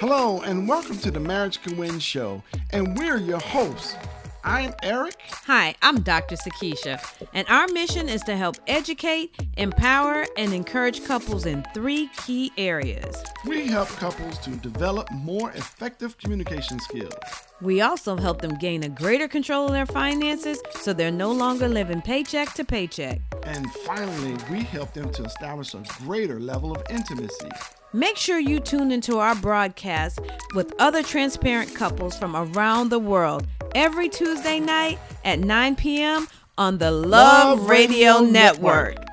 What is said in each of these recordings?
Hello, and welcome to the Marriage Can Win show. And we're your hosts. I'm Eric. Hi, I'm Dr. Sakisha, and our mission is to help educate, empower, and encourage couples in three key areas. We help couples to develop more effective communication skills. We also help them gain a greater control of their finances so they're no longer living paycheck to paycheck. And finally, we help them to establish a greater level of intimacy. Make sure you tune into our broadcast with other transparent couples from around the world every Tuesday night at 9 p.m. on the Love, Love Radio, Radio, Network. Network.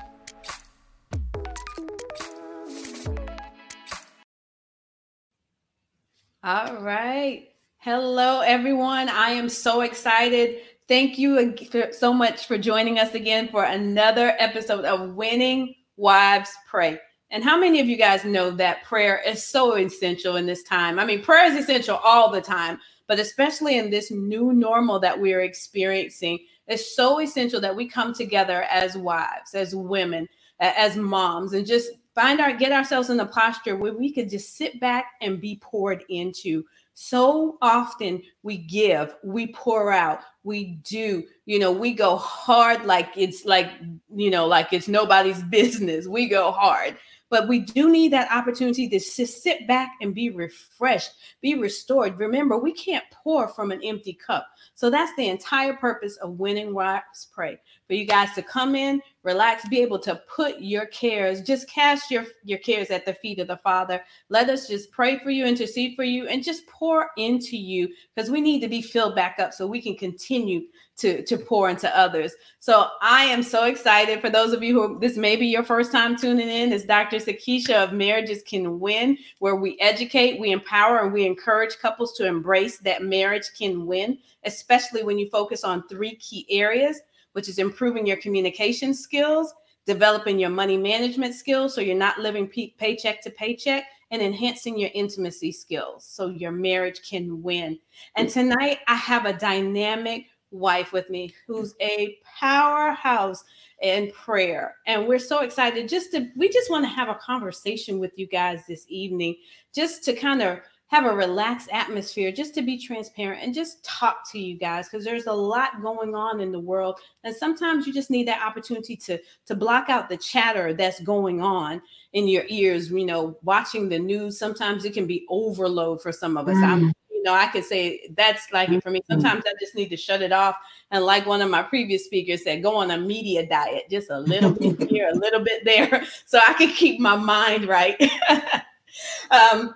All right. Hello, everyone. I am so excited. Thank you so much for joining us again for another episode of Winning Wives Pray. And how many of you guys know that prayer is so essential in this time? I mean, prayer is essential all the time, but especially in this new normal that we're experiencing, it's so essential that we come together as wives, as women, as moms, and just find our get ourselves in a posture where we could just sit back and be poured into. So often we give, we pour out, we do, you know, we go hard like it's like, you know, like it's nobody's business. We go hard. But we do need that opportunity to sit back and be refreshed, be restored. Remember, we can't pour from an empty cup. So that's the entire purpose of Winning Wives Pray for you guys to come in, relax, be able to put your cares, just cast your, your cares at the feet of the Father. Let us just pray for you, intercede for you, and just pour into you because we need to be filled back up so we can continue to, to pour into others. So I am so excited for those of you who this may be your first time tuning in. Is Dr. Sakisha of Marriages Can Win, where we educate, we empower, and we encourage couples to embrace that marriage can win, especially when you focus on three key areas which is improving your communication skills, developing your money management skills so you're not living pay- paycheck to paycheck, and enhancing your intimacy skills so your marriage can win. And tonight I have a dynamic wife with me who's a powerhouse in prayer. And we're so excited just to, we just want to have a conversation with you guys this evening, just to kind of have a relaxed atmosphere just to be transparent and just talk to you guys because there's a lot going on in the world and sometimes you just need that opportunity to to block out the chatter that's going on in your ears you know watching the news sometimes it can be overload for some of us mm. I'm, know i could say that's like it for me mm-hmm. sometimes i just need to shut it off and like one of my previous speakers said go on a media diet just a little bit here a little bit there so i can keep my mind right um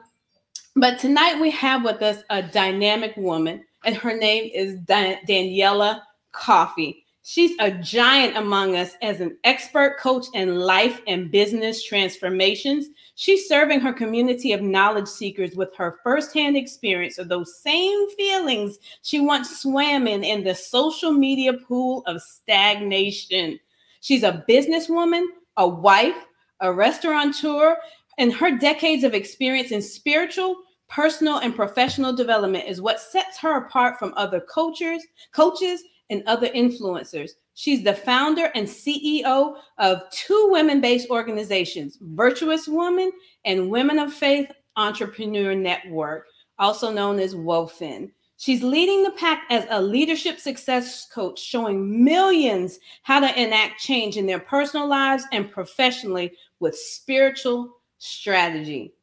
but tonight we have with us a dynamic woman, and her name is Dan- Daniela Coffey. She's a giant among us as an expert coach in life and business transformations. She's serving her community of knowledge seekers with her firsthand experience of those same feelings she once swam in in the social media pool of stagnation. She's a businesswoman, a wife, a restaurateur, and her decades of experience in spiritual, personal, and professional development is what sets her apart from other coaches, coaches, and other influencers. She's the founder and CEO of two women-based organizations, Virtuous Woman and Women of Faith Entrepreneur Network, also known as WOFN. She's leading the pack as a leadership success coach, showing millions how to enact change in their personal lives and professionally with spiritual strategy.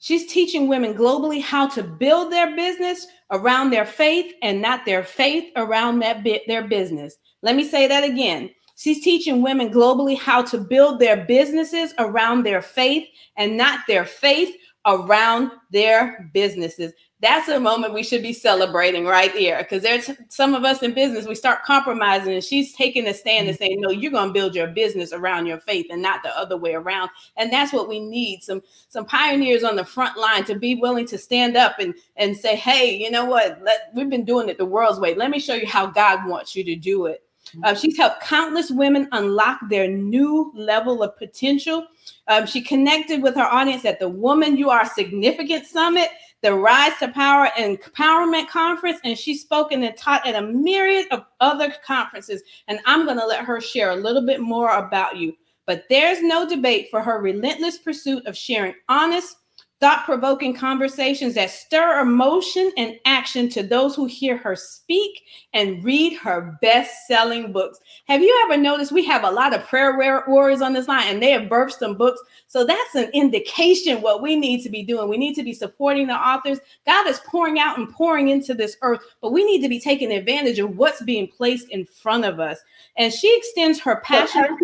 She's teaching women globally how to build their business around their faith and not their faith around that bit their business. Let me say that again. She's teaching women globally how to build their businesses around their faith and not their faith around their businesses. That's a moment we should be celebrating right there because there's some of us in business we start compromising and she's taking a stand and mm-hmm. saying no you're going to build your business around your faith and not the other way around. And that's what we need some some pioneers on the front line to be willing to stand up and and say hey you know what? Let, we've been doing it the world's way. Let me show you how god wants you to do it uh, she's helped countless women unlock their new level of potential. Um, she connected with her audience at the Woman You Are Significant Summit the Rise to Power and Empowerment Conference, and she's spoken and taught at a myriad of other conferences. And I'm going to let her share a little bit more about you. But there's no debate for her relentless pursuit of sharing honest, thought provoking conversations that stir emotion and action to those who hear her speak and read her best selling books. Have you ever noticed we have a lot of prayer warriors on this line and they have birthed some books? So that's an indication what we need to be doing. We need to be supporting the authors. God is pouring out and pouring into this earth, but we need to be taking advantage of what's being placed in front of us. And she extends her passion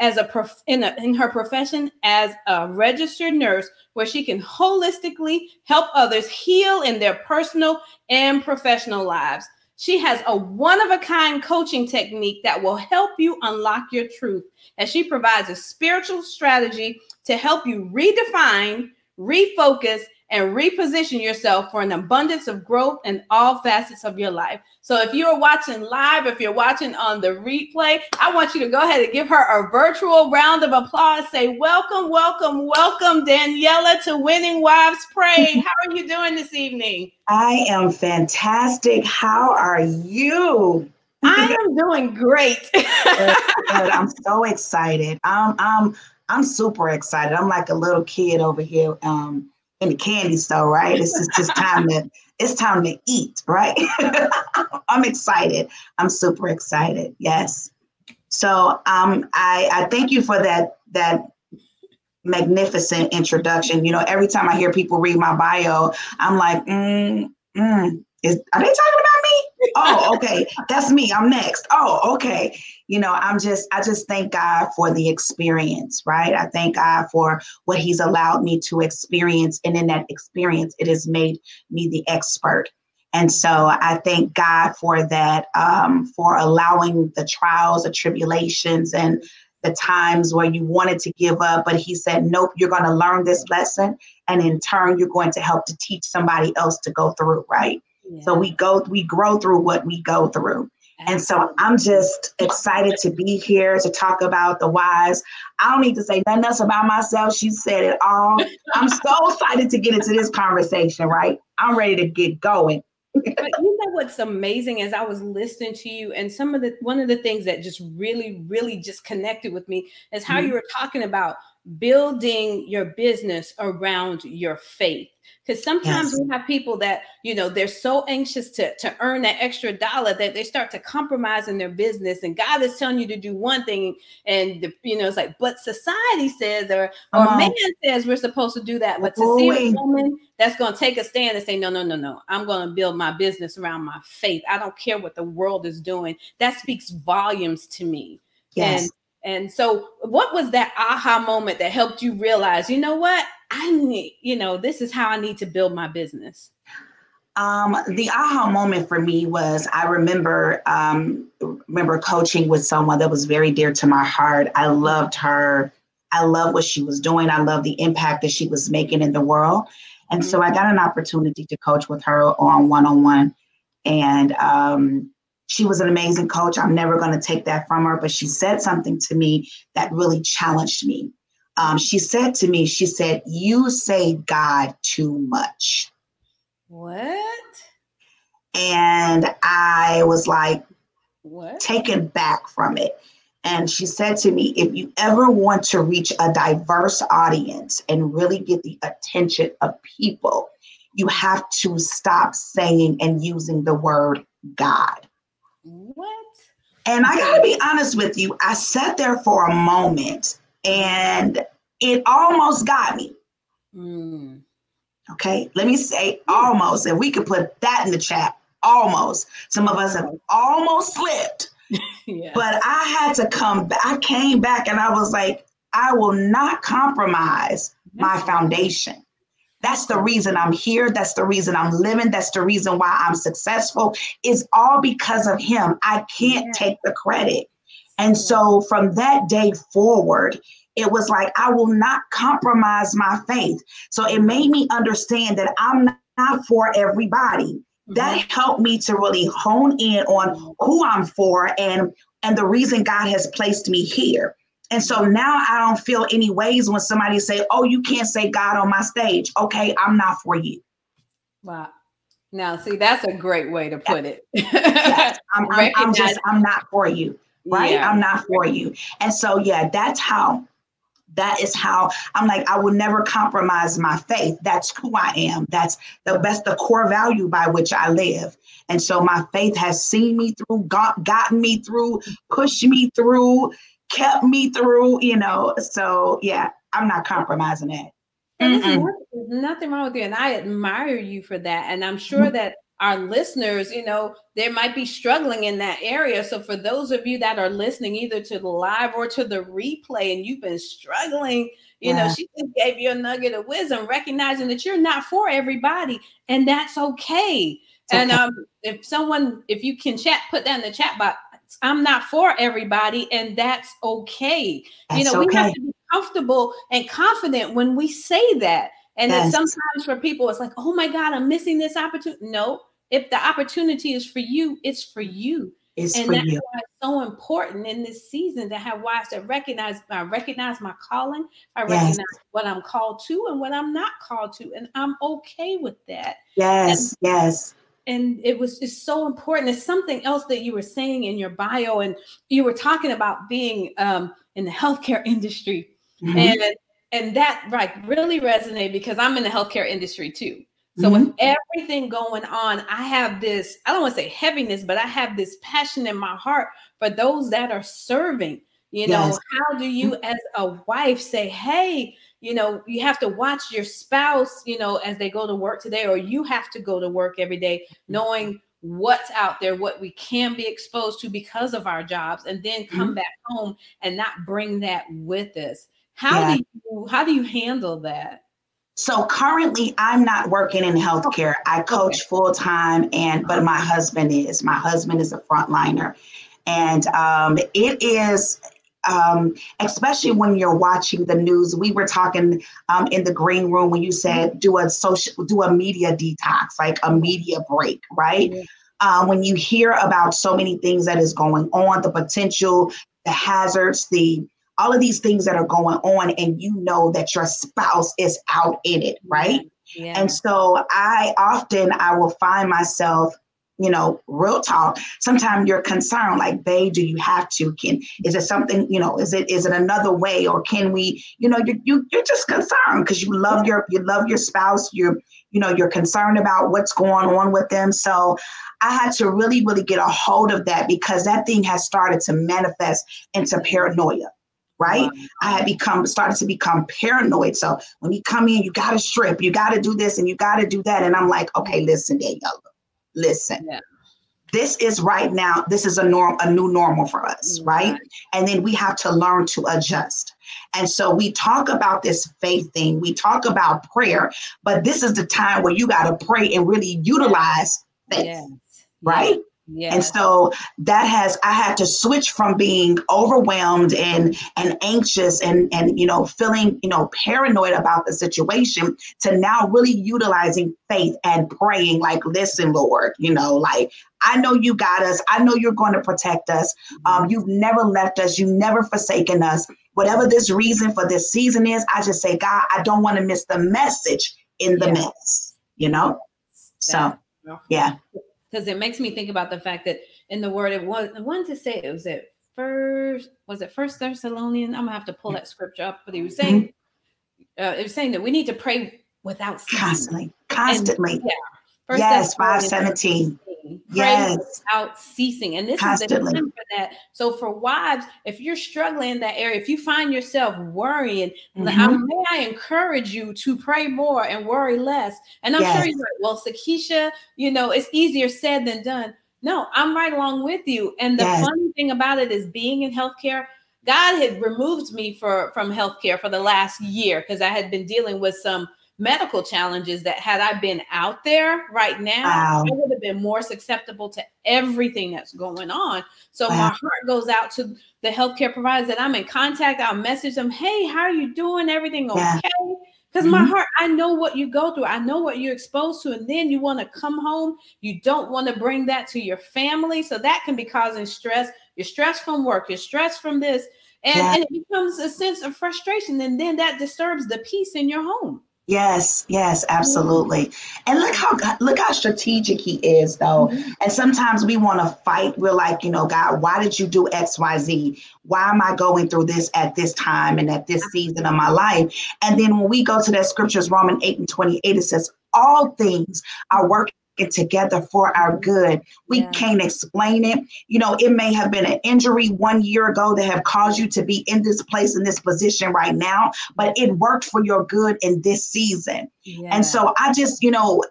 as a prof- in, a, in her profession as a registered nurse where she can holistically help others heal in their personal and professional lives. She has a one of a kind coaching technique that will help you unlock your truth as she provides a spiritual strategy to help you redefine, refocus, and reposition yourself for an abundance of growth in all facets of your life. So if you're watching live, if you're watching on the replay, I want you to go ahead and give her a virtual round of applause. Say, Welcome, welcome, welcome, Daniela, to Winning Wives Pray. How are you doing this evening? I am fantastic. How are you? I am doing great. good, good. I'm so excited. I'm I'm I'm super excited. I'm like a little kid over here. Um, in the candy store, right? It's just, just time to it's time to eat, right? I'm excited. I'm super excited. Yes. So um, I I thank you for that that magnificent introduction. You know, every time I hear people read my bio, I'm like, mm, mm, is are they talking about? Oh, okay. That's me. I'm next. Oh, okay. You know, I'm just I just thank God for the experience, right? I thank God for what he's allowed me to experience and in that experience it has made me the expert. And so I thank God for that, um, for allowing the trials, the tribulations, and the times where you wanted to give up, but he said, Nope, you're going to learn this lesson. And in turn, you're going to help to teach somebody else to go through, right? So we go, we grow through what we go through. And so I'm just excited to be here to talk about the wives. I don't need to say nothing else about myself. She said it all. I'm so excited to get into this conversation, right? I'm ready to get going. but you know what's amazing as I was listening to you, and some of the one of the things that just really, really just connected with me is how mm-hmm. you were talking about building your business around your faith because sometimes yes. we have people that you know they're so anxious to to earn that extra dollar that they start to compromise in their business and god is telling you to do one thing and the, you know it's like but society says or or um, man says we're supposed to do that but to see a woman that's going to take a stand and say no no no no i'm going to build my business around my faith. I don't care what the world is doing. That speaks volumes to me. Yes. and and so, what was that aha moment that helped you realize, you know what, I need, you know, this is how I need to build my business? Um, the aha moment for me was I remember um, remember coaching with someone that was very dear to my heart. I loved her. I love what she was doing. I love the impact that she was making in the world. And so I got an opportunity to coach with her on one on one. And um, she was an amazing coach. I'm never going to take that from her, but she said something to me that really challenged me. Um, she said to me, she said, You say God too much. What? And I was like, what? Taken back from it. And she said to me, If you ever want to reach a diverse audience and really get the attention of people, you have to stop saying and using the word God. What? And I got to be honest with you, I sat there for a moment and it almost got me. Mm. Okay, let me say almost, and we could put that in the chat. Almost. Some of us have almost slipped. yes. But I had to come back. I came back and I was like, I will not compromise my foundation. That's the reason I'm here. That's the reason I'm living. That's the reason why I'm successful. It's all because of him. I can't yeah. take the credit. And so from that day forward, it was like, I will not compromise my faith. So it made me understand that I'm not for everybody. Mm-hmm. That helped me to really hone in on who I'm for and and the reason God has placed me here. And so now I don't feel any ways when somebody say, "Oh, you can't say God on my stage." Okay, I'm not for you. Wow. Now, see, that's a great way to put it. yes. I'm, I'm, I'm, just, I'm not for you, right? Yeah. I'm not for you. And so, yeah, that's how, that is how I'm like, I will never compromise my faith. That's who I am. That's the best, the core value by which I live. And so my faith has seen me through, got, gotten me through, pushed me through, kept me through, you know. So yeah, I'm not compromising that. And there's nothing wrong with you. And I admire you for that. And I'm sure mm-hmm. that our listeners, you know, they might be struggling in that area. So for those of you that are listening either to the live or to the replay and you've been struggling, you yeah. know, she just gave you a nugget of wisdom, recognizing that you're not for everybody, and that's okay. and um, if someone, if you can chat, put that in the chat box. I'm not for everybody, and that's okay. That's you know, okay. we have to be comfortable and confident when we say that. And yes. then sometimes for people, it's like, oh my God, I'm missing this opportunity. No, if the opportunity is for you, it's for you. It's and for that's you. why it's so important in this season to have wives that recognize I recognize my calling, I yes. recognize what I'm called to and what I'm not called to, and I'm okay with that. Yes, and, yes. And it was just so important. It's something else that you were saying in your bio, and you were talking about being um, in the healthcare industry, mm-hmm. and and that like really resonated because I'm in the healthcare industry too. So mm-hmm. with everything going on, I have this, I don't want to say heaviness, but I have this passion in my heart for those that are serving. You know, how do you as a wife say, hey, you know, you have to watch your spouse, you know, as they go to work today, or you have to go to work every day, knowing what's out there, what we can be exposed to because of our jobs, and then come mm-hmm. back home and not bring that with us. How yeah. do you how do you handle that? So currently, I'm not working in healthcare. I coach okay. full time, and but my husband is. My husband is a frontliner, and um, it is um, especially when you're watching the news. We were talking um, in the green room when you said do a social, do a media detox, like a media break, right? Yeah. Um, when you hear about so many things that is going on, the potential, the hazards, the all of these things that are going on and you know that your spouse is out in it right yeah. and so i often i will find myself you know real talk sometimes you're concerned like babe do you have to can is it something you know is it is it another way or can we you know you, you you're just concerned because you love your you love your spouse you're you know you're concerned about what's going on with them so I had to really, really get a hold of that because that thing has started to manifest into paranoia right? I had become started to become paranoid. So when you come in, you got to strip, you got to do this, and you got to do that. And I'm like, okay, listen, Daniela, listen. Yeah. This is right now. This is a norm, a new normal for us, mm-hmm. right? And then we have to learn to adjust. And so we talk about this faith thing. We talk about prayer, but this is the time where you got to pray and really utilize faith, yes. right? Yes. And so that has I had to switch from being overwhelmed and and anxious and and you know feeling you know paranoid about the situation to now really utilizing faith and praying like listen Lord you know like I know you got us. I know you're going to protect us. Um, you've never left us. You've never forsaken us. Whatever this reason for this season is I just say God I don't want to miss the message in the mess you know? So yeah because it makes me think about the fact that in the word it was I wanted to say it was it first was it first Thessalonian? I'm gonna have to pull that scripture up, but he was saying mm-hmm. uh, it was saying that we need to pray without ceasing. constantly, constantly. And, yeah. First yes, five seventeen yes. without ceasing. And this Constantly. is the time for that. So for wives, if you're struggling in that area, if you find yourself worrying, mm-hmm. may I encourage you to pray more and worry less. And I'm yes. sure you're like, well, Sakisha, you know, it's easier said than done. No, I'm right along with you. And the yes. funny thing about it is being in healthcare, God had removed me for from healthcare for the last year because I had been dealing with some medical challenges that had I been out there right now, wow. I would have been more susceptible to everything that's going on. So wow. my heart goes out to the healthcare providers that I'm in contact. I'll message them, hey, how are you doing? Everything okay? Yeah. Because mm-hmm. my heart, I know what you go through. I know what you're exposed to. And then you want to come home. You don't want to bring that to your family. So that can be causing stress. You're stressed from work. You're stressed from this. And, yeah. and it becomes a sense of frustration. And then that disturbs the peace in your home. Yes, yes, absolutely. And look how look how strategic he is though. Mm-hmm. And sometimes we want to fight. We're like, you know, God, why did you do XYZ? Why am I going through this at this time and at this season of my life? And then when we go to that scriptures, Romans 8 and 28, it says, all things are working it together for our good. We yeah. can't explain it. You know, it may have been an injury one year ago that have caused you to be in this place, in this position right now, but it worked for your good in this season. Yeah. And so I just, you know,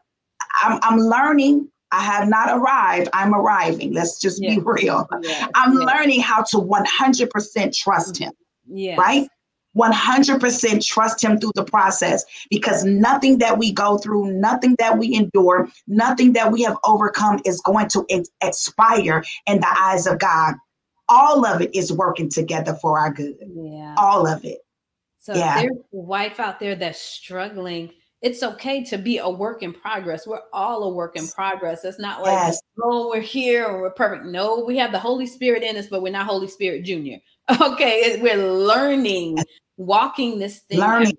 I'm, I'm learning I have not arrived. I'm arriving. Let's just be real. I'm learning how to 100% trust him. Yeah. Right? 100% trust him through the process because nothing that we go through, nothing that we endure, nothing that we have overcome is going to ex- expire in the eyes of God. All of it is working together for our good. Yeah. All of it. So yeah. there's a wife out there that's struggling. It's okay to be a work in progress. We're all a work in progress. It's not like, yes. oh, we're here or we're perfect. No, we have the Holy Spirit in us, but we're not Holy Spirit Junior. Okay, we're learning, walking this thing, learning.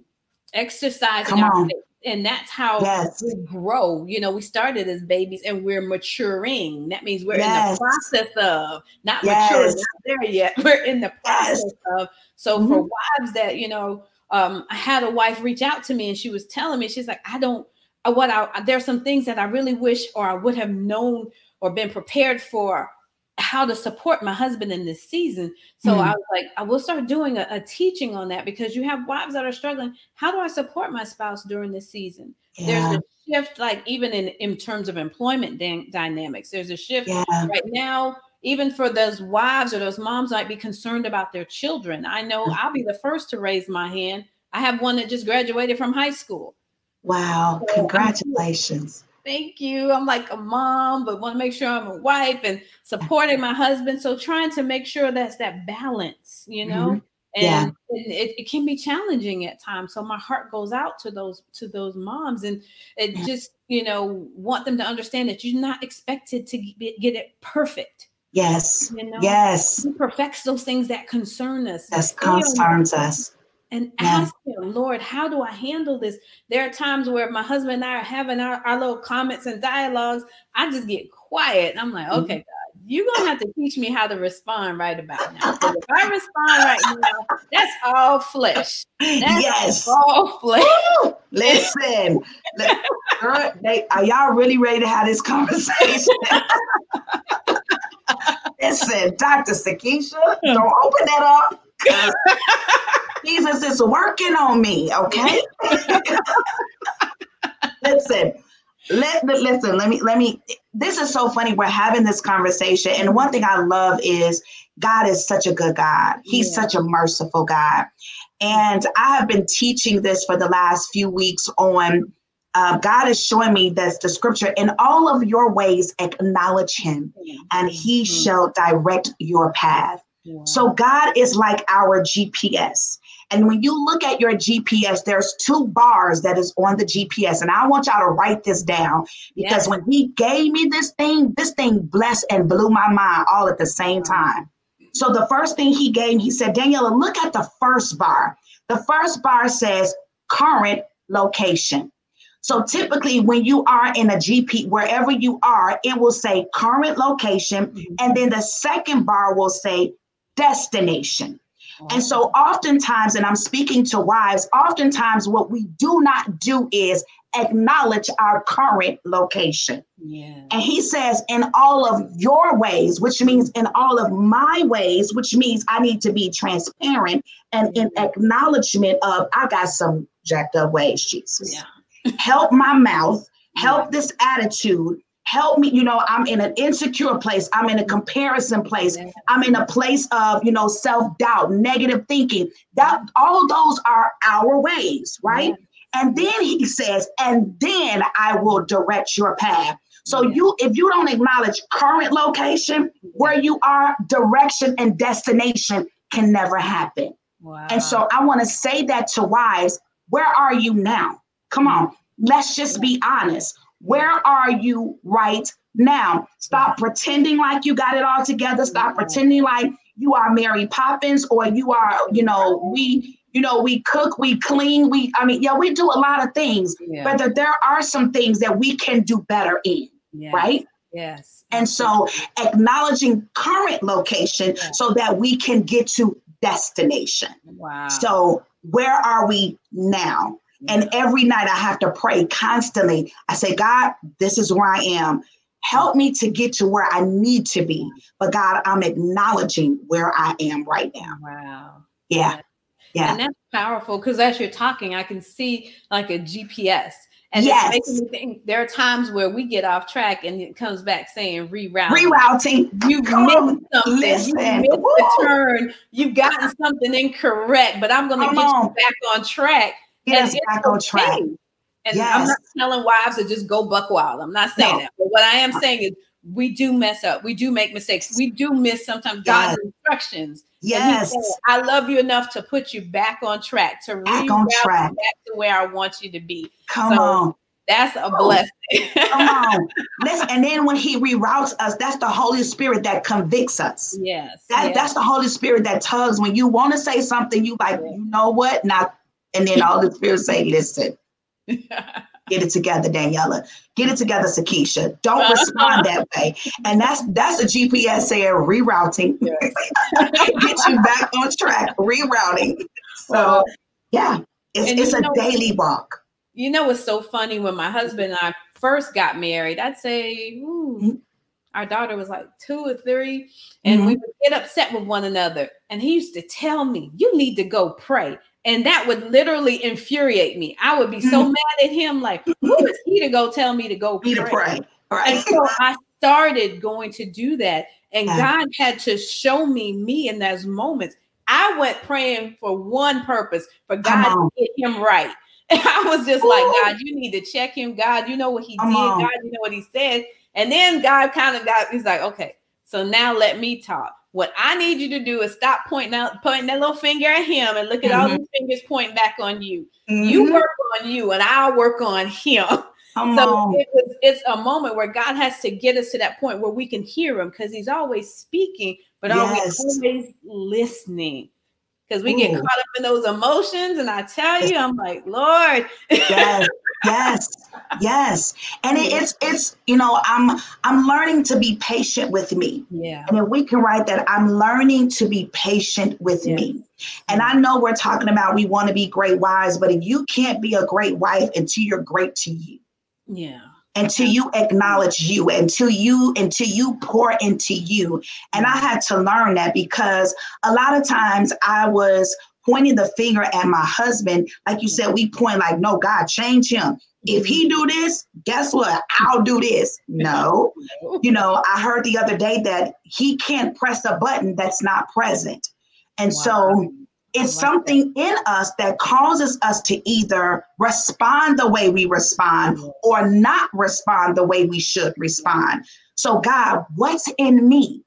exercising Come our faith. And that's how yes. we grow. You know, we started as babies and we're maturing. That means we're yes. in the process of not mature, not there yet. We're in the process of. So mm-hmm. for wives that, you know, um, I had a wife reach out to me and she was telling me, she's like, I don't, uh, what I, there's some things that I really wish or I would have known or been prepared for how to support my husband in this season. So mm-hmm. I was like, I will start doing a, a, teaching on that because you have wives that are struggling. How do I support my spouse during this season? Yeah. There's a shift, like even in, in terms of employment dynamics, there's a shift yeah. right now. Even for those wives or those moms might be concerned about their children. I know mm-hmm. I'll be the first to raise my hand. I have one that just graduated from high school. Wow, so congratulations thank you. I'm like a mom, but want to make sure I'm a wife and supporting my husband. So trying to make sure that's that balance, you know. Mm-hmm. And, yeah. it, it, can be challenging at times. So my heart goes out to those to those moms, and it yeah. just you know want them to understand that you're not expected to get it perfect. Yes. You know? Yes. He perfects those things that concern us. That concerns us and ask him, Lord, how do I handle this? There are times where my husband and I are having our, our little comments and dialogues. I just get quiet. I'm like, okay, mm-hmm. God, you're gonna have to teach me how to respond right about now. if I respond right now, that's all flesh. That's yes, all flesh. Woo! Listen, girl, they, are y'all really ready to have this conversation? Listen, Dr. Sakisha, hmm. don't open that up. Jesus is working on me, okay? listen, let listen, let me let me this is so funny. We're having this conversation. And one thing I love is God is such a good God. He's yeah. such a merciful God. And I have been teaching this for the last few weeks on uh, God is showing me that the scripture in all of your ways acknowledge him and he mm-hmm. shall direct your path. So God is like our GPS. And when you look at your GPS, there's two bars that is on the GPS. And I want y'all to write this down because yes. when he gave me this thing, this thing blessed and blew my mind all at the same time. So the first thing he gave, me, he said, Daniela, look at the first bar. The first bar says current location. So typically, when you are in a GP, wherever you are, it will say current location. Mm-hmm. And then the second bar will say destination. And so, oftentimes, and I'm speaking to wives, oftentimes what we do not do is acknowledge our current location. Yeah. And he says, in all of your ways, which means in all of my ways, which means I need to be transparent and in acknowledgement of I got some jacked up ways, Jesus. Yeah. Help my mouth, help this attitude, help me you know i'm in an insecure place. I'm in a comparison place. I'm in a place of you know self-doubt negative thinking. That all those are our ways right? And then he says and then i will direct your path. So you if you don't acknowledge current location where you are direction and destination can never happen. Wow. and so i want to say that to wives where are you now? Come mm-hmm. on let's just be honest where are you right now? Stop pretending like you got it all together. Stop pretending like you are Mary Poppins or you are, you know, we you know, we cook, we clean, we, I mean, yeah, we do a lot of things, Yeah. but there, there are some things that we can do better in, yes. right? Yes. And so acknowledging current location so that we can get to destination. wow. So where are we now? And every night I have to pray constantly. I say, God, this is where I am. Help me to get to where I need to be. But God, I'm acknowledging where I am right now. wow. Yeah. Yeah. And that's powerful because as you're talking, I can see like a GPS. And Yes. it's making me think there are times where we get off track and it comes back saying reroute. Rerouting. You Come missed something. listen. You missed Woo. the turn. You've gotten something incorrect, but I'm going to get on. you back on track. Get And us it's back on track. And I'm not telling wives to just go buck wild. I'm not saying No. that. But what I am saying is we do mess up. We do make mistakes. We do miss sometimes God's instructions. Yes. said, I love you enough to put you back on track, to Back on track. back to where I want you to be. Come So- on. That's a blessing. Come on. Listen, and then when he reroutes us, that's the Holy Spirit that convicts us. yes. That, yes. That's the Holy Spirit that tugs when you want to say something, you like, Yeah. you know what? Now, and then all the Holy Spirit say, listen, get it together, Daniela. Get it together, Sakisha. Don't respond that way. And that's that's a GPS saying rerouting. get you back on track, rerouting. So yeah, it's, And it's a know- daily walk. you know what's so funny when my husband and I first got married, I'd say ooh, Mhm. our daughter was like two or three, and we Mm-hmm. would get upset with one another. And he used to tell me, You need to go pray. And that would literally infuriate me. I would be so Mhm. mad at him, like, who is he to go tell me to go Need to pray. And so I started going to do that. And. God had to show me me in those moments. I went praying for one purpose for God to get him right. And I was just like, God, you need to check him. God, you know what he Come did. on. God, you know what he said. And then God kind of got, he's like, okay, so now let me talk. What I need you to do is stop pointing out, pointing that little finger at him and look at all Mhm. these fingers pointing back on you. You Mhm. work on you and I'll work on him. Come So it was, it's a moment where God has to get us to that point where we can hear him because he's always speaking, but are we Yes. always listening? Because we get caught up in those emotions. And I tell you, I'm like, Lord, yes yes yes. And it, it's it's you know i'm i'm learning to be patient with me. Yeah. and if we can write that i'm learning to be patient with me. And i know we're talking about we want to be great wives but if you can't be a great wife until you're great to you. Yeah. until you acknowledge you until you until you pour into you. And i had to learn that because a lot of times i was pointing the finger at my husband like you said we point like no god change him if he do this guess what i'll do this no you know i heard the other day that he can't press a button that's not present and so it's like something in us that causes us to either respond the way we respond or not respond the way we should respond. So, God, what's in me?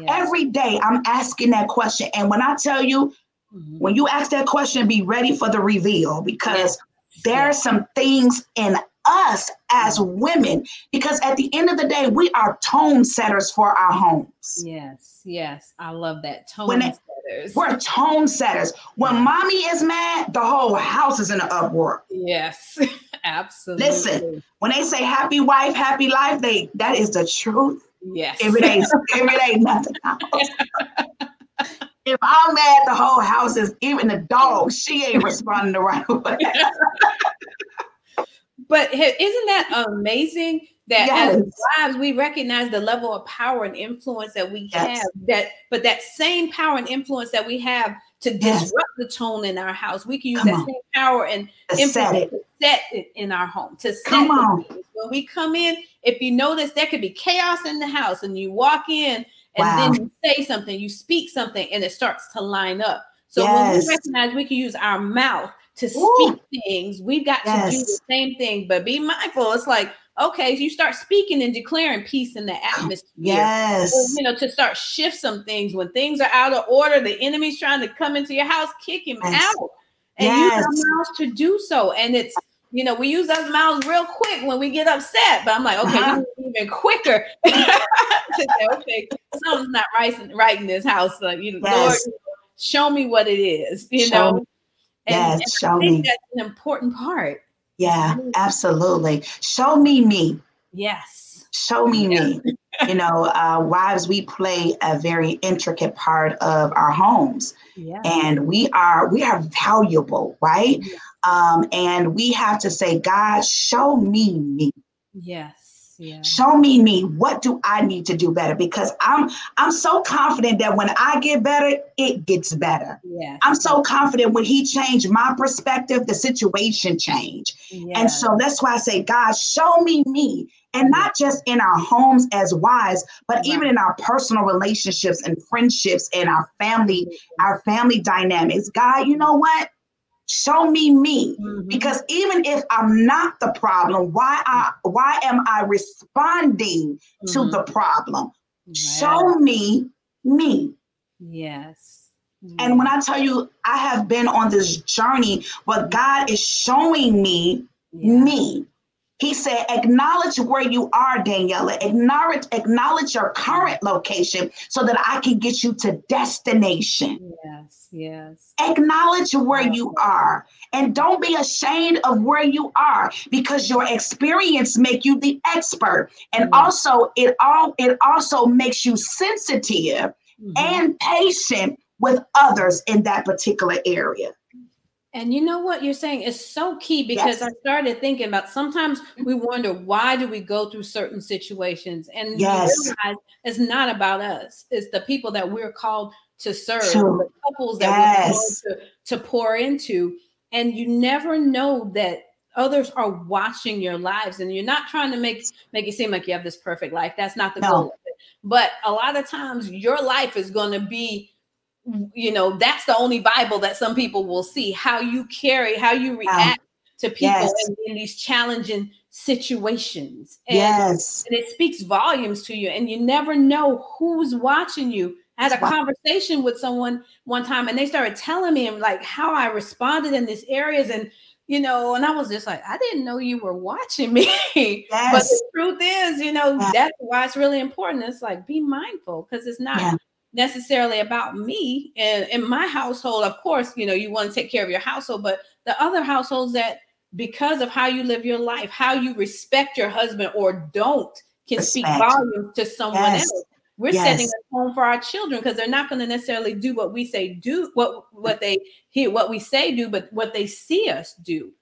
Yeah. Every day I'm asking that question. And when I tell you, Mhm. when you ask that question, be ready for the reveal because there are some things in us as women. Because at the end of the day, we are tone setters for our homes. Yes, yes. I love that. Tone it- setters. We're tone setters. When mommy is mad, the whole house is in an uproar. Yes, absolutely. Listen. When they say happy wife, happy life, they that is the truth. Yes. If it ain't, if it ain't nothing else. if I'm mad, the whole house is even the dog. She ain't responding the right way. But isn't that amazing that Yes. as wives we recognize the level of power and influence that we Yes. have that but that same power and influence that we have to Yes. disrupt the tone in our house we can use Come that on. same power and To set influence it. to set it in our home to set Come on. when we come in if you notice there could be chaos in the house and you walk in and Wow. then you say something you speak something and it starts to line up so when we recognize we can use our mouth to Ooh. speak things, we've got to do the same thing. But be mindful. It's like, okay, you start speaking and declaring peace in the atmosphere. Or, Yes. you know, to start shift some things when things are out of order, the enemy's trying to come into your house, kick him Yes. out, and use Yes. our mouths to do so. And it's you know, we use our mouths real quick when we get upset, but I'm like, okay, Uh-huh. even quicker say, okay, something's not right, right in this house. Like, you, Lord, Yes. show me what it is, you Show know. me. And, Yes, and show I think me. that's an important part. Yeah, absolutely. Show me me. Yes. Show me me. You know, uh, wives, we play a very intricate part of our homes, Yeah. and we are we are valuable, right? Yeah. Um, and we have to say, God, show me me. Yes. Yeah. Show me me. What do I need to do better? Because I'm I'm so confident that when I get better, it gets better. Yes. I'm so confident when He changed my perspective, the situation changed. Yeah. And so that's why I say, God, show me me. And not mm-hmm. just in our homes as wives, but even in our personal relationships and friendships and our family, our family dynamics. God, you know what? Show me me. Mhm. Because even if I'm not the problem, why I why am I responding to Mhm. the problem? Wow. Show me me. Yes. And when I tell you I have been on this journey, what God is showing me Yeah. me. He said, acknowledge where you are, Daniela. Acknowledge, acknowledge your current location so that I can get you to destination. Yes. Yes. Acknowledge where you are and don't be ashamed of where you are because your experience make you the expert. And Yeah. also it all it also makes you sensitive Mhm. and patient with others in that particular area. And you know what you're saying is so key because Yes. I started thinking about sometimes mm-hmm. we wonder why do we go through certain situations and Yes. it's not about us. It's the people that we're called to serve, the couples that we're called to, to pour into. And you never know that others are watching your lives and you're not trying to make make it seem like you have this perfect life. That's not the No. goal of it. But a lot of times your life is going to be you know that's the only bible that some people will see how you carry how you react to people Yes. in, in these challenging situations and, Yes. and it speaks volumes to you and you never know who's watching you I had a conversation with someone one time and they started telling me like how i responded in these areas and you know and i was just like i didn't know you were watching me but the truth is you know Yeah. that's why it's really important it's like be mindful because it's not Yeah. Necessarily about me and in my household of course you know you want to take care of your household but the other households that because of how you live your life how you respect your husband or don't can speak Respect. volumes to someone Yes. else we're Yes. setting a tone for our children because they're not going to necessarily do what we say do what what they hear what we say do but what they see us do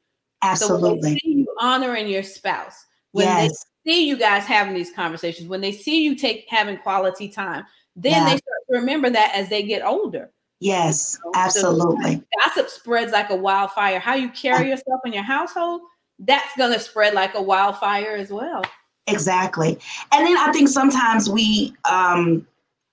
absolutely so when they Absolutely. see you honoring your spouse when Yes. they see you guys having these conversations when they see you take having quality time then Yeah. they remember that as they get older Yes. So Absolutely. gossip spreads like a wildfire how you carry yourself in your household that's going to spread like a wildfire as well Exactly. And then I think sometimes we um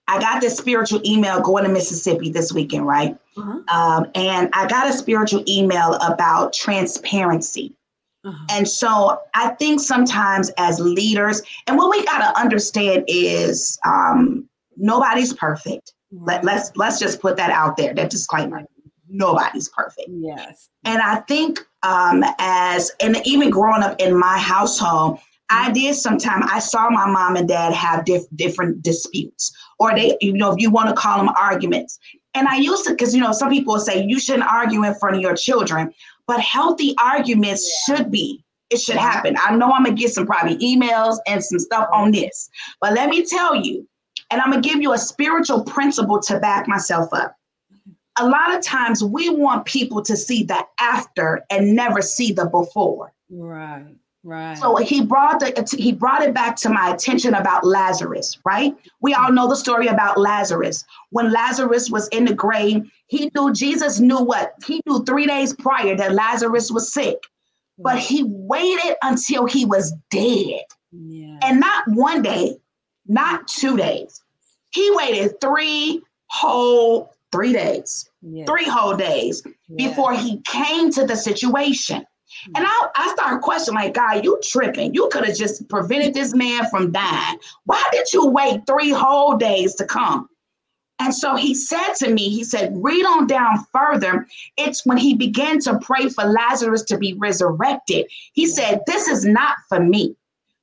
I got this spiritual email going to Mississippi this weekend, right? Uh-huh. Um, and I got a spiritual email about transparency. Uh-huh. And so I think sometimes as leaders, and what we got to understand is um, nobody's perfect. Let, let's let's just put that out there. That disclaimer: nobody's perfect. yes And I think um, as and even growing up in my household, I did sometimes I saw my mom and dad have diff- different disputes, or they, you know, if you want to call them arguments. And I used to, because you know, some people say you shouldn't argue in front of your children, but healthy arguments should be. It should happen. I know I'm gonna get some probably emails and some stuff on this, but let me tell you, and I'm gonna give you a spiritual principle to back myself up a lot of times we want people to see the after and never see the before. right right So he brought the he brought it back to my attention about Lazarus, right? We all know the story about Lazarus. When Lazarus was in the grave, he knew Jesus knew what? He knew 3 days prior that Lazarus was sick, but he waited until he was dead. yeah And not one day, not 2 days. He waited 3 whole 3 days. yeah, 3 whole days yeah. before he came to the situation. Hmm. And I, I started questioning, like, God, you tripping. You could have just prevented this man from dying. Why did you wait three whole days to come? And so he said to me, he said, read on down further. It's when he began to pray for Lazarus to be resurrected. He said, This is not for me,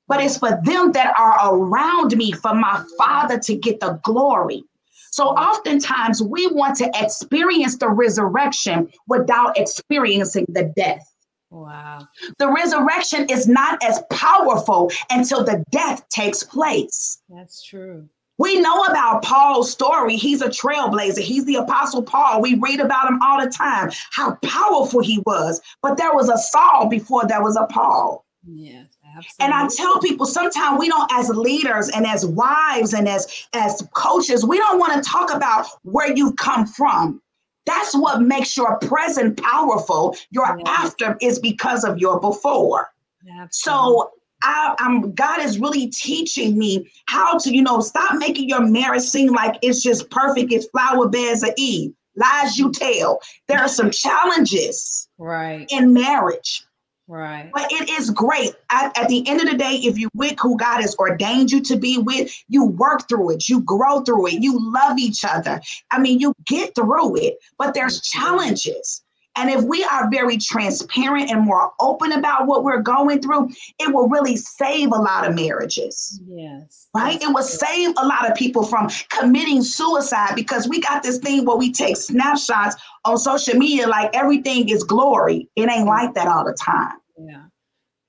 but it's for them that are around me, for my father to get the glory. So oftentimes we want to experience the resurrection without experiencing the death. Wow. The resurrection is not as powerful until the death takes place. That's true. We know about Paul's story. He's a trailblazer. He's the apostle Paul. We read about him all the time, how powerful he was. But there was a Saul before there was a Paul. Yes, absolutely. And I tell people sometimes we don't, as leaders and as wives and as as coaches, we don't want to talk about where you've come from. That's what makes your present powerful. Your after is because of your before. Absolutely. So I, I'm God is really teaching me how to, you know, stop making your marriage seem like it's just perfect. It's flower beds of Eve. Lies you tell. There are some challenges right, in marriage. Right. But it is great. At, at the end of the day, if you with who God has ordained you to be with, you work through it, you grow through it, you love each other. I mean, you get through it, but there's challenges. And if we are very transparent and more open about what we're going through, it will really save a lot of marriages. Yes. Right? It will true. save a lot of people from committing suicide because we got this thing where we take snapshots on social media like everything is glory. It ain't like that all the time. Yeah.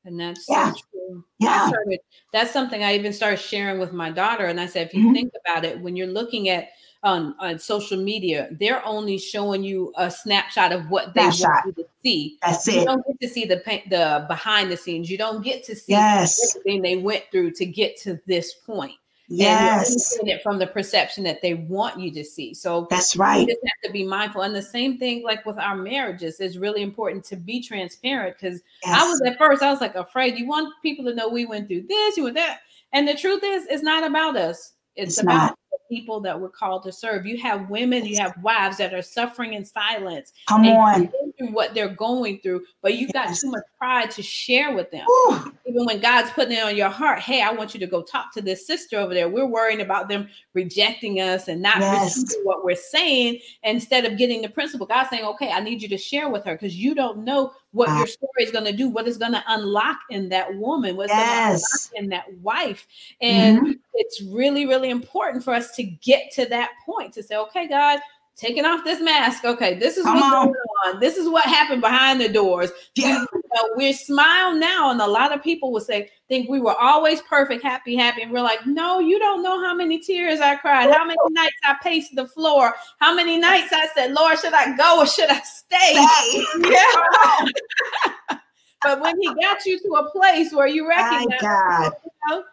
And that's Yeah. so true. Yeah. started, that's something I even started sharing with my daughter. And I said, if you Mhm. think about it, when you're looking at on, on social media, they're only showing you a snapshot of what they Snapshot. want you to see. That's You it. You don't get to see the the behind the scenes. You don't get to see Yes. everything they went through to get to this point. And you're Yes. seeing it from the perception that they want you to see. So That's right. You just have to be mindful. And the same thing, like with our marriages, is really important to be transparent because I was at first, I was like afraid. You want people to know we went through this, you went that. And the truth is, it's not about us. It's, It's about not. People that we're called to serve. You have women, you have wives that are suffering in silence Come on. Through what they're going through, but you've got too much pride to share with them. Whew. Even when God's putting it on your heart, hey, I want you to go talk to this sister over there. We're worrying about them rejecting us and not Yes. receiving what we're saying instead of getting the principle. God's saying, okay, I need you to share with her because you don't know what Wow. your story is going to do, what is going to unlock in that woman, what's going to unlock in that wife. And Mhm. it's really, really important for us to get to that point to say, okay, God, taking off this mask. Okay, this is Come what's on. going on. This is what happened behind the doors. Yeah. You know, we smile now, and a lot of people will say, think we were always perfect, happy, happy. And we're like, no, you don't know how many tears I cried, how many nights I paced the floor, how many nights I said, Lord, should I go or should I stay? Hey. Yeah. but when he got you to a place where you recognize, you know,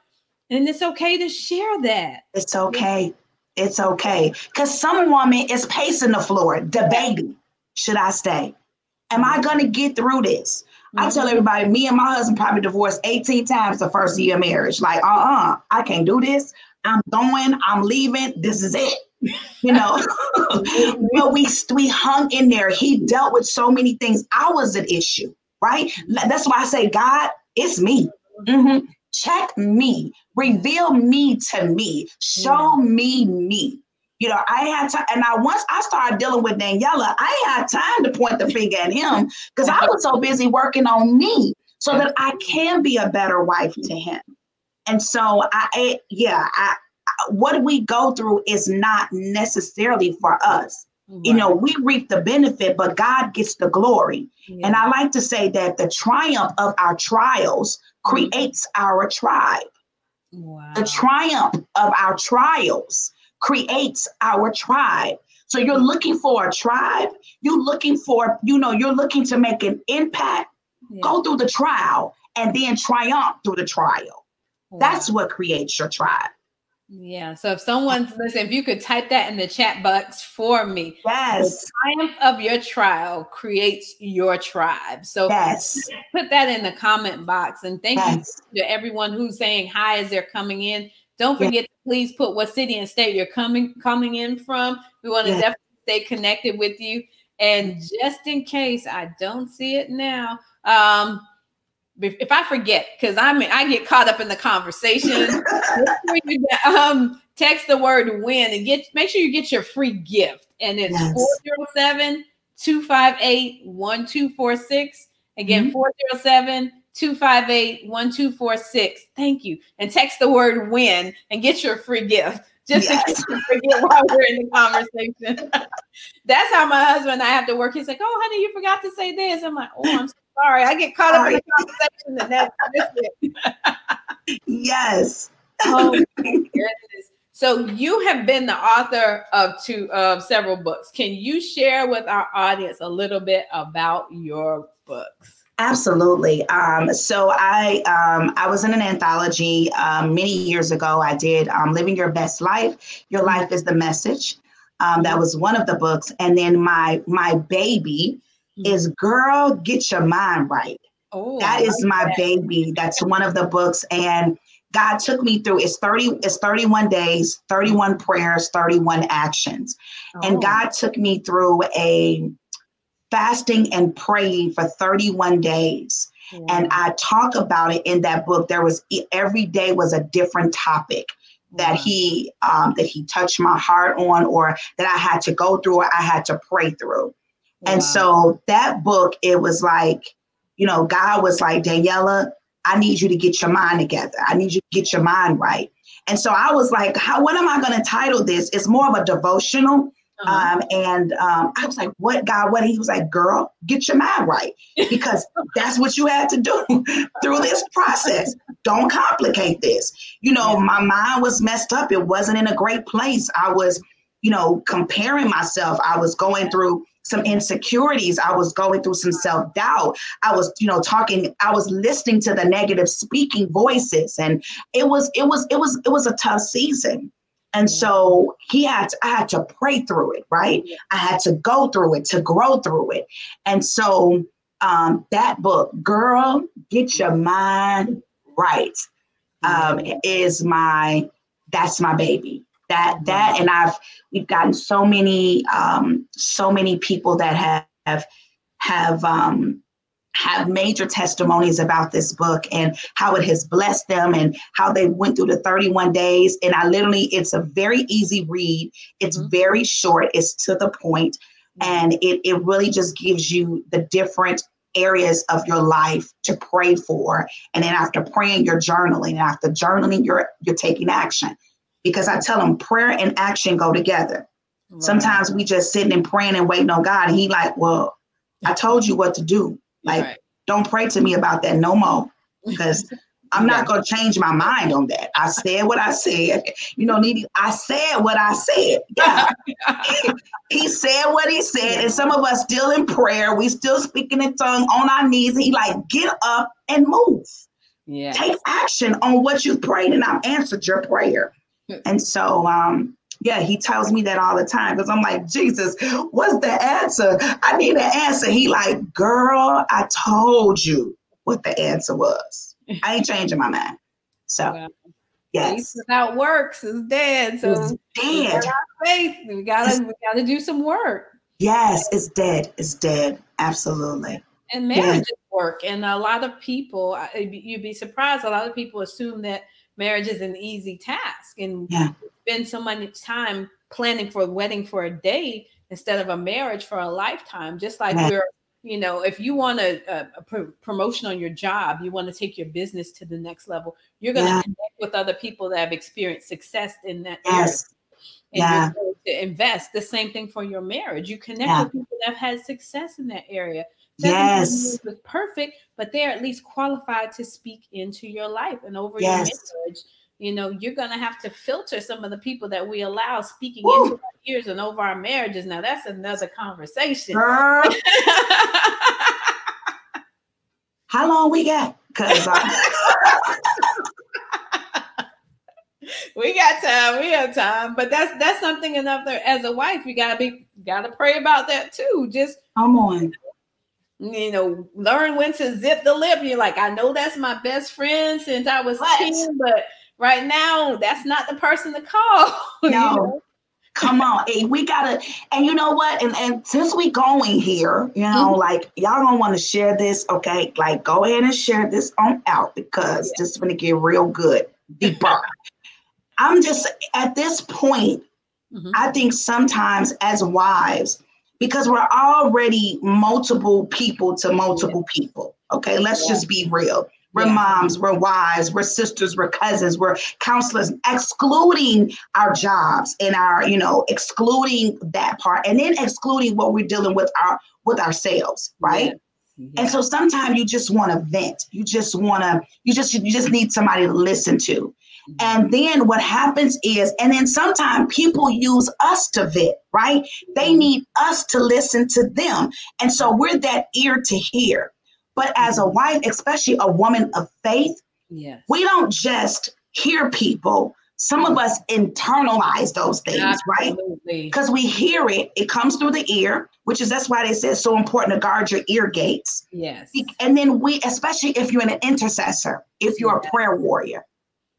and it's okay to share that. It's okay. It's okay. Because some woman is pacing the floor, debating, should I stay? Am I going to get through this? I tell Mhm. everybody, me and my husband probably divorced 18 times the first year of marriage. Like, uh-uh, I can't do this. I'm going, I'm leaving. This is it. You know, but we we hung in there. He dealt with so many things. I was an issue, right? That's why I say, God, it's me. Mhm. Check me, reveal me to me, show me me. You know, I had time, and I once I started dealing with Daniela, I had time to point the finger at him because I was so busy working on me so that I can be a better wife to him. And so I, I yeah, I, what we go through is not necessarily for us. You know, we reap the benefit, but God gets the glory. Yeah. And I like to say that the triumph of our trials creates our tribe. wow. The triumph of our trials creates our tribe. So you're looking for a tribe, you're looking for, you know, you're looking to make an impact, Yeah. go through the trial and then triumph through the trial. That's what creates your tribe. Yeah. So if someone's listen, if you could type that in the chat box for me, Yes. triumph of your trial creates your tribe. So Yes. put that in the comment box. And thank Yes. you to everyone who's saying hi as they're coming in. Don't forget to please put what city and state you're coming coming in from. We want to definitely stay connected with you. And just in case I don't see it now, um, if I forget, because I mean I get caught up in the conversation. make sure you um text the word win and get make sure you get your free gift. And it's Yes. 407 258 1246. Again, Mhm. 407 258 1246. Thank you. And text the word win and get your free gift. just yes. in case you forget while we're in the conversation. That's how my husband and I have to work. He's like, "Oh, honey, you forgot to say this." I'm like, "Oh, I'm sorry. I get caught up in the conversation and that's it." yes. oh goodness. So you have been the author of two of several books. Can you share with our audience a little bit about your books? Absolutely. Um, so I um, I was in an anthology um, many years ago. I did um, "Living Your Best Life." Your life is the message. Um, that was one of the books, and then my my baby. Is "Girl, Get Your Mind Right." Oh, that is my that. baby. That's one of the books, and God took me through. It's thirty. It's thirty-one days, thirty-one prayers, thirty-one actions, oh. and God took me through a fasting and praying for 31 days. And I talk about it in that book. There was every day was a different topic that he um, that he touched my heart on, or that I had to go through, or I had to pray through. Wow. And so that book, it was like, you know, God was like, Daniela, I need you to get your mind together. I need you to get your mind right. And so I was like, how what am I going to title this? It's more of a devotional uh-huh. Um, and um, I was like, what God, what? He was like, girl, get your mind right. Because that's what you had to do through this process. Don't complicate this. You know, my mind was messed up. It wasn't in a great place. I was, you know, comparing myself. I was going through some insecurities. I was going through some self doubt. I was, you know, talking, I was listening to the negative speaking voices. And it was, it was, it was, it was a tough season. And so he had to, I had to pray through it, right? I had to go through it to grow through it. And so um, that book, Girl, Get Your Mind Right, um, is my that's my baby. That that and I've we've gotten so many um, so many people that have have, have um, have major testimonies about this book and how it has blessed them and how they went through the 31 days. And I literally, it's a very easy read. It's mm-hmm. very short, it's to the point, and it, it really just gives you the different areas of your life to pray for. And then after praying, you're journaling. And after journaling, you're you're taking action. Because I tell them prayer and action go together. Right. Sometimes we just sitting and praying and waiting on God. And he like, well, I told you what to do. Like, right. don't pray to me about that no more because I'm not going to change my mind on that. I said what I said. You know, Needy, I said what I said. Yeah. he said what he said. And some of us still in prayer. We still speaking in tongue on our knees. He like, get up and move. Yeah. Take action on what you prayed and I've answered your prayer. And so um, yeah, he tells me that all the time because I'm like, Jesus, what's the answer? I need an answer. He like, girl, I told you what the answer was. I ain't changing my mind. So wow. yes. Without works is dead. So it's dead. faith. We gotta we gotta do some work. Yes, it's dead. It's dead. Absolutely. And marriage is work. And a lot of people, you'd be surprised, a lot of people assume that marriage is an easy task. And yeah spend so much time planning for a wedding for a day instead of a marriage for a lifetime. Just like yeah. we're, you know, if you want a, a, a pr- promotion on your job, you want to take your business to the next level, you're going to yeah. connect with other people that have experienced success in that yes. area. And yeah. you're going to invest the same thing for your marriage. You connect yeah. with people that have had success in that area. Doesn't yes. It was perfect, but they're at least qualified to speak into your life and over yes. your marriage you know, you're gonna have to filter some of the people that we allow speaking into our ears and over our marriages. Now that's another conversation. How long we got? Cause I- we got time. We have time, but that's that's something another. As a wife, you gotta be gotta pray about that too. Just come on. You know, learn when to zip the lip. You're like, I know that's my best friend since I was what? 10, but right now, that's not the person to call. No. know? Come on, hey, we gotta, and you know what? And and since we going here, you know, mm-hmm. like y'all don't want to share this, okay? Like, go ahead and share this on out because yeah. this is gonna get real good, deeper. I'm just at this point. Mm-hmm. I think sometimes as wives, because we're already multiple people to multiple people. Okay, let's yeah. just be real We're yeah. moms, we're wives, we're sisters, we're cousins, we're counselors, excluding our jobs and our, you know, excluding that part and then excluding what we're dealing with our with ourselves, right? Yeah. Yeah. And so sometimes you just want to vent. You just want to, you just, you just need somebody to listen to. And then what happens is, and then sometimes people use us to vet, right? They mm-hmm. need us to listen to them. And so we're that ear to hear. But as a wife, especially a woman of faith, yes. we don't just hear people. Some of us internalize those things, Absolutely. right? Because we hear it, it comes through the ear, which is that's why they say it's so important to guard your ear gates. Yes. And then we, especially if you're an intercessor, if you're yes. a prayer warrior,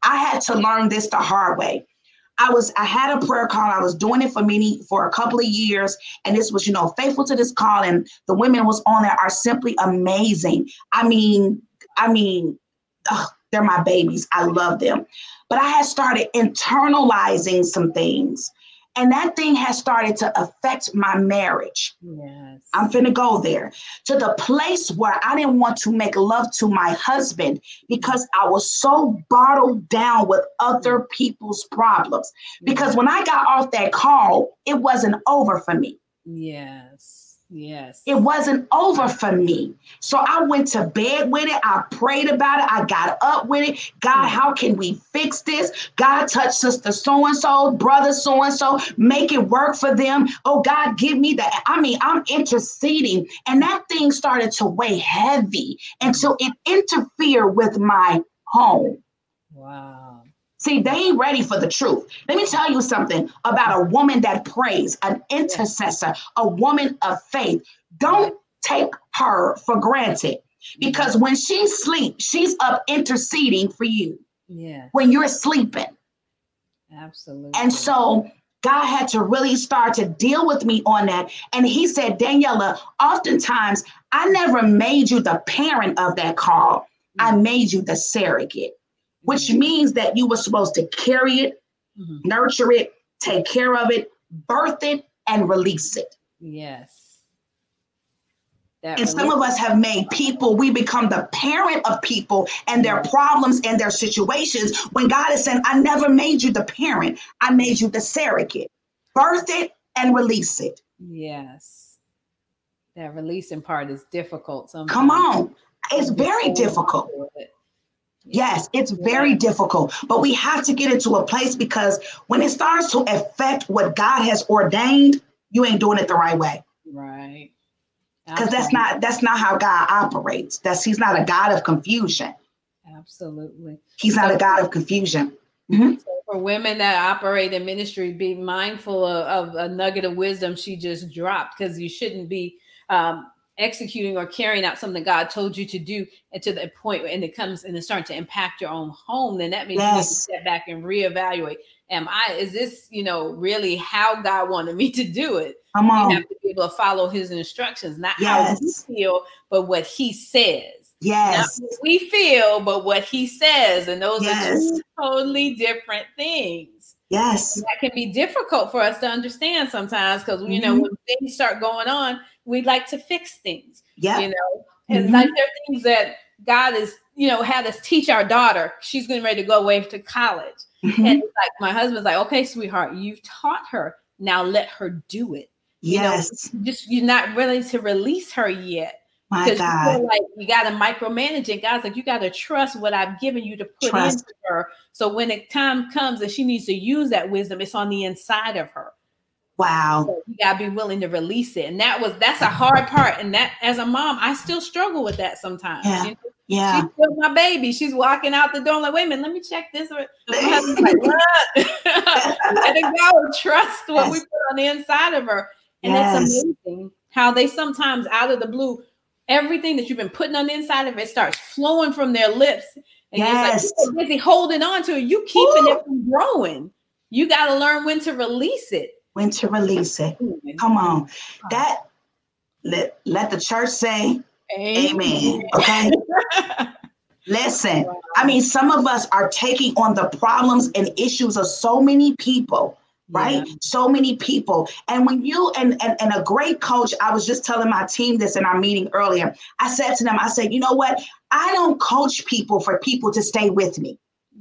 I had to learn this the hard way. I was I had a prayer call. I was doing it for many for a couple of years, and this was you know faithful to this call, and the women was on there are simply amazing. I mean, I mean, ugh, they're my babies. I love them, but I had started internalizing some things and that thing has started to affect my marriage. Yes. I'm finna go there to the place where I didn't want to make love to my husband because I was so bottled down with other people's problems. Because when I got off that call, it wasn't over for me. Yes. Yes. It wasn't over for me. So I went to bed with it. I prayed about it. I got up with it. God, hmm. how can we fix this? God, touch sister so and so, brother so and so, make it work for them. Oh, God, give me that. I mean, I'm interceding. And that thing started to weigh heavy until it interfered with my home. Wow. See, they ain't ready for the truth. Let me tell you something about a woman that prays, an intercessor, a woman of faith. Don't take her for granted because when she sleeps, she's up interceding for you. Yeah. When you're sleeping. Absolutely. And so God had to really start to deal with me on that. And he said, Daniela, oftentimes I never made you the parent of that call. I mm. made you the surrogate which means that you were supposed to carry it, mm-hmm. nurture it, take care of it, birth it, and release it. Yes. That and some of us have made people, we become the parent of people and their problems and their situations when God is saying, I never made you the parent, I made you the surrogate. Birth it and release it. Yes. That releasing part is difficult sometimes. Come on. It's very difficult. Yes, it's very difficult, but we have to get into a place because when it starts to affect what God has ordained, you ain't doing it the right way. Right. Because that's not that's not how God operates. That's he's not a God of confusion. Absolutely. He's not a God of confusion. Mm-hmm. So for women that operate in ministry, be mindful of, of a nugget of wisdom she just dropped because you shouldn't be um, executing or carrying out something God told you to do, and to the point and it comes and it's starting to impact your own home, then that means yes. you need to step back and reevaluate. Am I is this, you know, really how God wanted me to do it? Come on. You have to be able to follow his instructions, not yes. how we feel, but what he says. Yes. we feel, but what he says. And those yes. are two totally different things. Yes. That can be difficult for us to understand sometimes because, you know, mm-hmm. when things start going on, we like to fix things. Yeah. You know, and mm-hmm. like there are things that God is, you know, had us teach our daughter. She's getting ready to go away to college. Mm-hmm. And like my husband's like, okay, sweetheart, you've taught her. Now let her do it. Yes. You know, just you're not ready to release her yet. My God. You like you got to micromanage it. God's like, you got to trust what I've given you to put trust. into her. So when the time comes and she needs to use that wisdom, it's on the inside of her. Wow. So you gotta be willing to release it. And that was that's a hard part. And that as a mom, I still struggle with that sometimes. Yeah. You know? Yeah. She's still my baby. She's walking out the door. I'm like, wait a minute, let me check this. My husband's like, what? Let it go. Trust what yes. we put on the inside of her. And yes. it's amazing how they sometimes out of the blue, everything that you've been putting on the inside of it starts flowing from their lips. And yes. it's like, you're busy holding on to it. You keeping Ooh. it from growing. You got to learn when to release it when to release it. Come on. That let let the church say amen. amen okay. Listen, I mean, some of us are taking on the problems and issues of so many people right? Yeah. So many people. And when you and, and and a great coach, I was just telling my team this in our meeting earlier. I said to them, I said, you know what? I don't coach people for people to stay with me.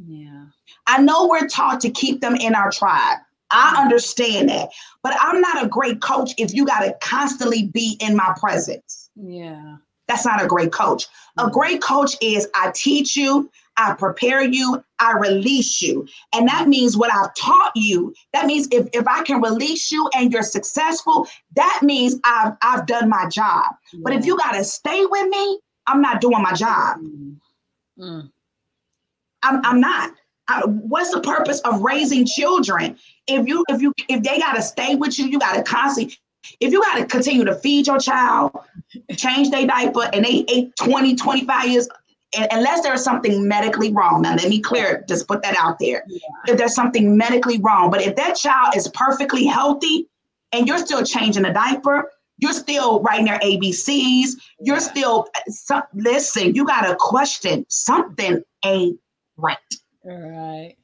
Yeah. I know we're taught to keep them in our tribe. I mm-hmm. understand that. But I'm not a great coach if you got to constantly be in my presence. Yeah. That's not a great coach. A mm-hmm. great coach is I teach you, I prepare you, I release you. And that means what I've taught you. That means if, if I can release you and you're successful, that means I've I've done my job. Yeah. But if you gotta stay with me, I'm not doing my job. Mm. I'm, I'm not. I, what's the purpose of raising children if you if you if they gotta stay with you, you gotta constantly if you got to continue to feed your child, change their diaper, and they ate 20, 25 years unless there's something medically wrong. Now, let me clear, just put that out there. Yeah. If there's something medically wrong, but if that child is perfectly healthy and you're still changing a diaper, you're still writing their ABCs, you're still, uh, so, listen, you got to question something ain't right. Right.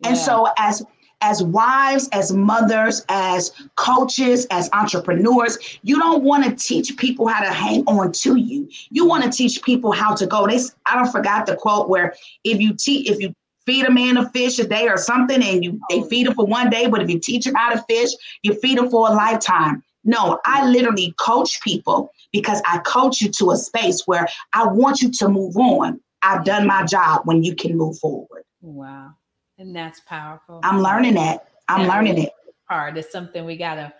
Yeah. And so, as as wives, as mothers, as coaches, as entrepreneurs, you don't want to teach people how to hang on to you. You want to teach people how to go. This I don't forgot the quote where if you teach if you feed a man a fish a day or something and you they feed him for one day, but if you teach him how to fish, you feed him for a lifetime. No, I literally coach people because I coach you to a space where I want you to move on. I've done my job when you can move forward. Wow. And that's powerful. I'm learning that. I'm learning it. Hard. It's something we gotta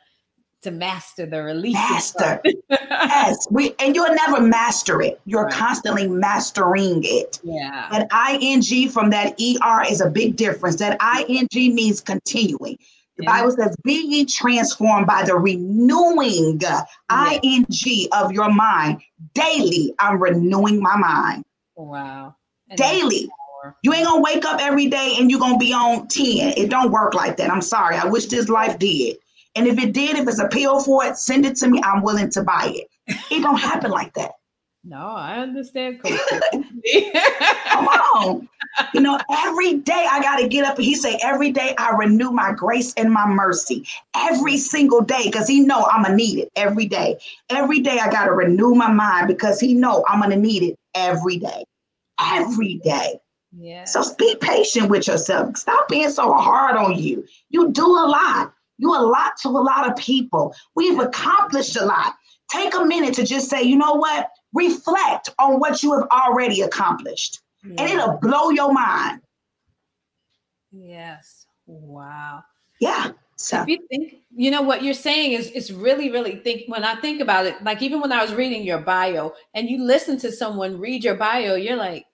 to master the release. Master. yes. We and you'll never master it. You're right. constantly mastering it. Yeah. That ing from that er is a big difference. That ing means continuing. The yeah. Bible says, "Be ye transformed by the renewing yeah. ing of your mind daily." I'm renewing my mind. Wow. And daily. You ain't gonna wake up every day and you're gonna be on 10. It don't work like that. I'm sorry. I wish this life did. And if it did, if it's a pill for it, send it to me. I'm willing to buy it. It don't happen like that. No, I understand. Come on. You know, every day I got to get up. He say, every day I renew my grace and my mercy. Every single day, because he know I'm going to need it every day. Every day I got to renew my mind because he know I'm going to need it every day. Every day. Yeah. So be patient with yourself. Stop being so hard on you. You do a lot. You a lot to a lot of people. We've accomplished a lot. Take a minute to just say, you know what? Reflect on what you have already accomplished. Yeah. And it'll blow your mind. Yes. Wow. Yeah. So if you think, you know, what you're saying is is really, really think when I think about it, like even when I was reading your bio and you listen to someone read your bio, you're like,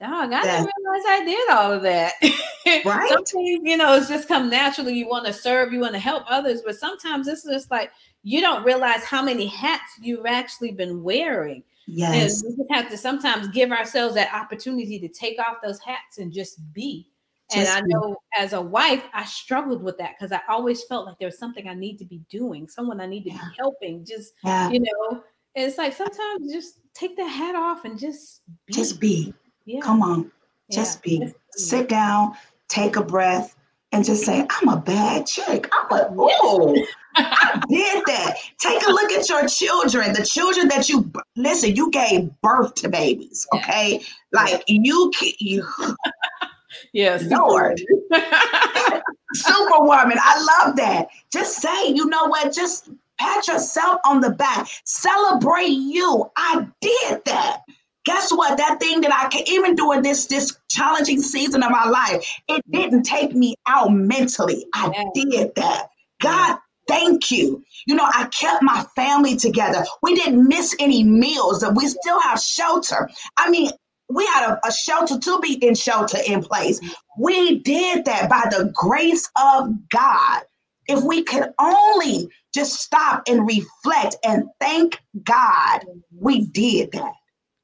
dog, I didn't realize I did all of that. Right. sometimes, you know, it's just come naturally. You want to serve, you want to help others, but sometimes it's just like you don't realize how many hats you've actually been wearing. Yes. And we just have to sometimes give ourselves that opportunity to take off those hats and just be. Just and I know be. as a wife, I struggled with that because I always felt like there was something I need to be doing, someone I need to yeah. be helping. Just yeah. you know, it's like sometimes just take the hat off and just be. just be. Yeah. Come on, just yeah. be. Sit down, take a breath, and just say, I'm a bad chick. I'm a, oh, I did that. Take a look at your children, the children that you, listen, you gave birth to babies, okay? Like you, you. yes, Lord. Superwoman. I love that. Just say, you know what? Just pat yourself on the back. Celebrate you. I did that guess what? That thing that I can even during this this challenging season of my life, it mm-hmm. didn't take me out mentally. I did that. God, thank you. You know, I kept my family together. We didn't miss any meals. We still have shelter. I mean, we had a, a, shelter to be in shelter in place. Mm-hmm. We did that by the grace of God. If we could only just stop and reflect and thank God, we mm-hmm. did that.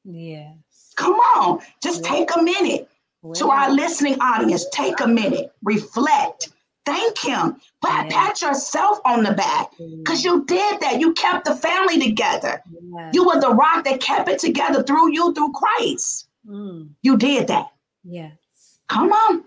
Yes. Come on, just take a minute. To our listening audience, take a minute, reflect, thank him, pat, pat yourself on the back because you did that. You kept the family together. Yes. You were the rock that kept it together through you, through Christ. Mm. You did that. Yes. Come on.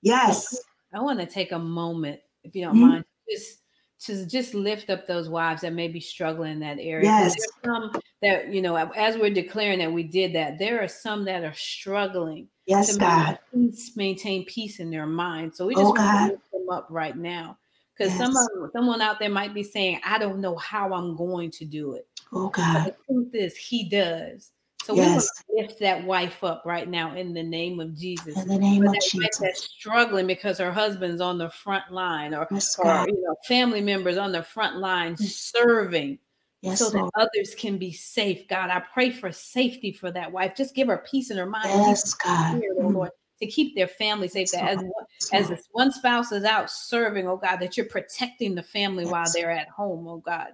Yes. I want to take a moment if you don't mm-hmm. mind, just to just lift up those wives that may be struggling in that area. Yes. some that, you know, as we're declaring that we did that, there are some that are struggling yes, to God. Peace, maintain peace in their mind. So we just oh, want to lift them up right now. Because yes. some someone out there might be saying, I don't know how I'm going to do it. Oh God. But the truth is he does. So yes. we lift that wife up right now in the name of Jesus. In the name of Jesus. That's struggling because her husband's on the front line, or, yes, or you know, family members on the front line mm. serving. Yes, so Lord. that others can be safe. God, I pray for safety for that wife. Just give her peace in her mind. Yes, God. Spirit, oh mm. Lord, to keep their family safe. That as as one spouse is out serving, oh God, that you're protecting the family yes. while they're at home, oh God.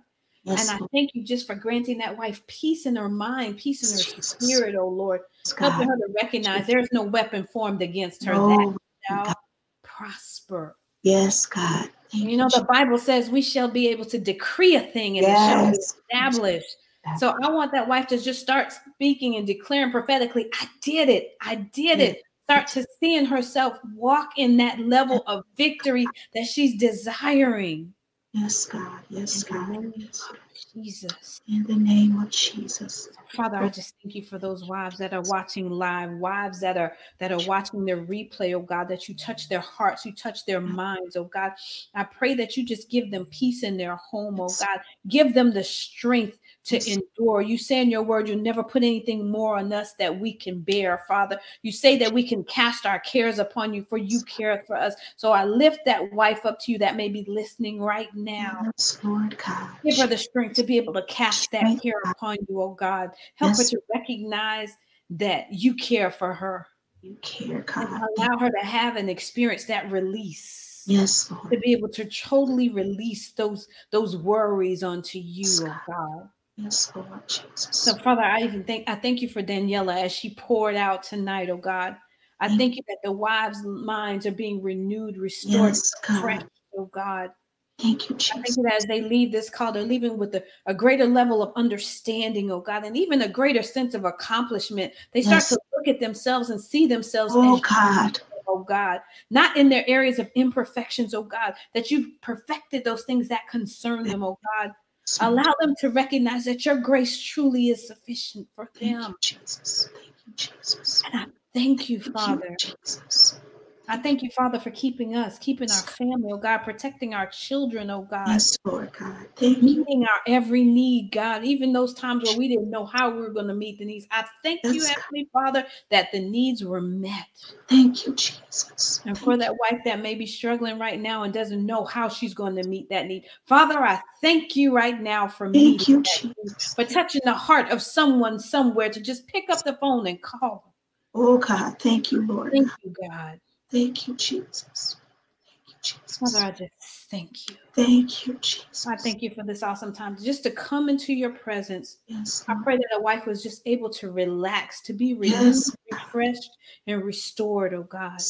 Yes, and I thank you just for granting that wife peace in her mind, peace in her Jesus. spirit, oh Lord. Helping her to recognize there's no weapon formed against her that shall prosper. Yes, God. Thank you know, the Bible says we shall be able to decree a thing and yes. it shall be established. So I want that wife to just start speaking and declaring prophetically, I did it. I did it. Start to seeing herself walk in that level of victory that she's desiring. Yes, God. Yes, God. Yes. Jesus. In the name of Jesus. Father, I just thank you for those wives that are watching live, wives that are that are watching their replay, oh God, that you touch their hearts, you touch their minds, oh God. I pray that you just give them peace in their home, oh God. Give them the strength to endure. You say in your word, you'll never put anything more on us that we can bear, Father. You say that we can cast our cares upon you, for you care for us. So I lift that wife up to you that may be listening right now. Yes, Lord God. Give her the strength to be able to cast that care upon you, oh God. Help yes. her to recognize that you care for her. You care, God. And allow her to have and experience that release. Yes, Lord. To be able to totally release those those worries onto you, oh God. Yes, Lord Jesus. So, Father, I even think I thank you for Daniela as she poured out tonight, oh God. I thank, thank you that the wives' minds are being renewed, restored, yes, fresh, oh God. Thank you, Jesus. I thank you that as they leave this call, they're leaving with a, a, greater level of understanding, oh God, and even a greater sense of accomplishment. They start yes. to look at themselves and see themselves oh, God. oh God, not in their areas of imperfections, oh God, that you've perfected those things that concern them, oh God. Allow them to recognize that your grace truly is sufficient for them. Thank you, Jesus. Thank you, Jesus. And I thank you, Father. You, Jesus. I thank you, Father, for keeping us, keeping our family, oh God, protecting our children, oh God. Yes, Lord God. Thank meeting you. our every need, God, even those times where we didn't know how we were going to meet the needs. I thank yes, you, Heavenly Father, that the needs were met. Thank you, Jesus. And for that wife that may be struggling right now and doesn't know how she's going to meet that need. Father, I thank you right now for me, Thank you, Jesus. for touching the heart of someone somewhere to just pick up the phone and call. Oh God, thank you, Lord. Thank you, God. Thank you, Jesus. Thank you, Jesus. Father, I just thank you. Thank you, Jesus. I thank you for this awesome time just to come into your presence. Yes. I pray that a wife was just able to relax, to be yes. refreshed, and restored, oh God,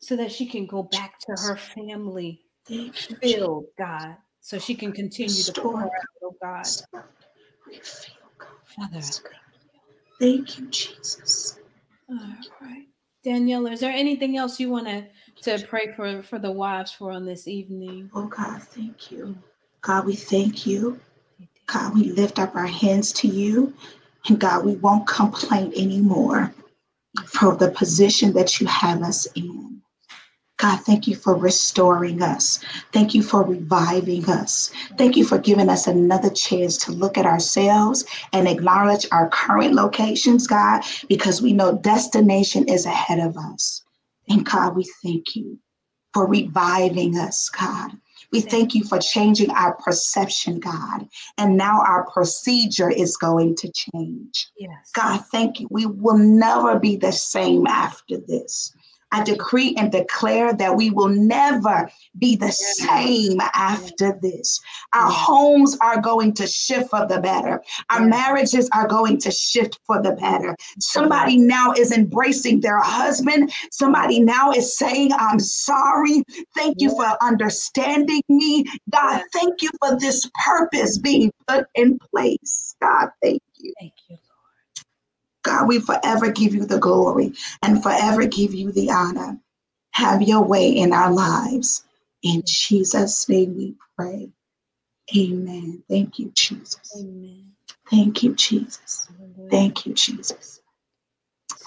so that she can go back to her family filled, God, so she can continue Restore. to pour out, oh God. Refill, God. Father, thank you, Jesus. All right. Danielle, is there anything else you want to to pray for for the wives for on this evening? Oh God, thank you. God, we thank you. God, we lift up our hands to you. And God, we won't complain anymore for the position that you have us in. God, thank you for restoring us. Thank you for reviving us. Thank you for giving us another chance to look at ourselves and acknowledge our current locations, God, because we know destination is ahead of us. And God, we thank you for reviving us, God. We thank you for changing our perception, God. And now our procedure is going to change. Yes. God, thank you. We will never be the same after this. I decree and declare that we will never be the same after this. Our homes are going to shift for the better. Our marriages are going to shift for the better. Somebody now is embracing their husband. Somebody now is saying, I'm sorry. Thank you for understanding me. God, thank you for this purpose being put in place. God, thank you. Thank you. God, we forever give you the glory and forever give you the honor. Have your way in our lives. In Jesus' name we pray. Amen. Thank you, Jesus. Amen. Thank you, Jesus. Thank you, Jesus.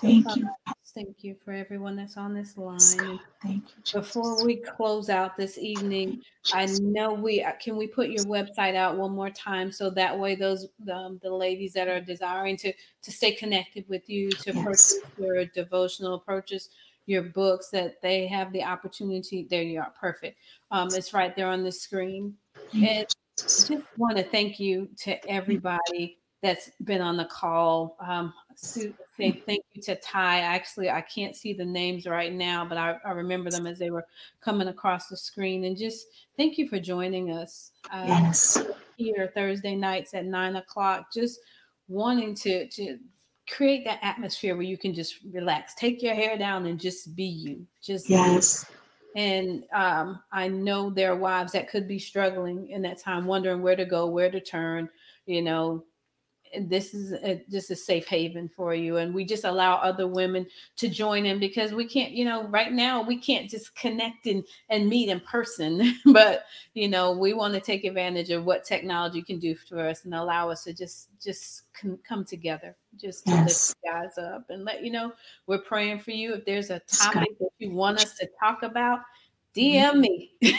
Thank you. Thank you for everyone that's on this line. God. Thank you, Jesus. Before we close out this evening, I know we uh, can we put your website out one more time so that way those um, the ladies that are desiring to to stay connected with you to Yes. purchase your devotional purchase your books that they have the opportunity there you are perfect um, it's right there on the screen and just want to thank you to everybody that's been on the call. Um, Sue, say thank you to Ty. Actually, I can't see the names right now, but I, I remember them as they were coming across the screen. And just thank you for joining us uh, Yes. here Thursday nights at nine o'clock. Just wanting to to create that atmosphere where you can just relax, take your hair down, and just be you. Just be Yes. and um, I know there are wives that could be struggling in that time, wondering where to go, where to turn. You know, this is a, just a safe haven for you. And we just allow other women to join in because we can't, you know, right now we can't just connect and, and meet in person. but you know, we want to take advantage of what technology can do for us and allow us to just just come together, just to Yes. lift you guys up and let you know we're praying for you. If there's a topic that you want us to talk about. Mm-hmm. DM me.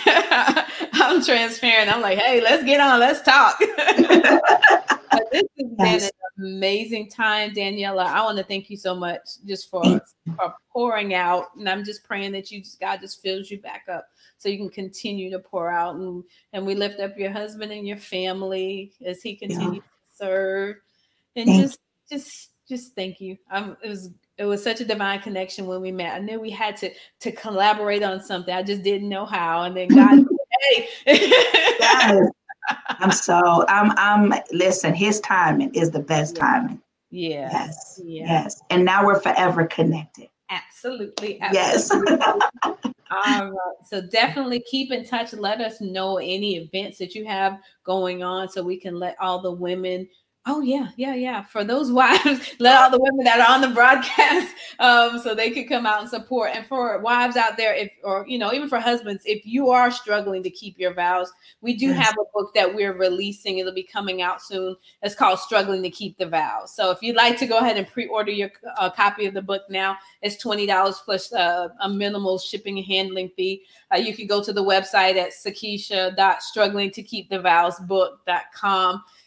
I'm transparent. I'm like, hey, let's get on, let's talk. but this has been an amazing time, Daniela. I want to thank you so much just for, for pouring out. And I'm just praying that you just God just fills you back up so you can continue to pour out. And and we lift up your husband and your family as he continues to serve. And Thank just just just thank you. Um, it was it was such a divine connection when we met. I knew we had to to collaborate on something. I just didn't know how. And then God, hey. Yes. I'm so I'm I'm listen, his timing is the best Yeah. timing. yes. Yes. Yes. And now we're forever connected. Absolutely. Yes. absolutely. All right. So definitely keep in touch. Let us know any events that you have going on so we can let all the women. Oh yeah, yeah, yeah. For those wives, let all the women that are on the broadcast, um, so they can come out and support. And for wives out there, if or you know, even for husbands, if you are struggling to keep your vows, we do Yes. have a book that we're releasing. It'll be coming out soon. It's called "Struggling to Keep the Vows." So if you'd like to go ahead and pre-order your uh, copy of the book now, it's twenty dollars plus uh, a minimal shipping and handling fee. Uh, you can go to the website at sakisha.struggling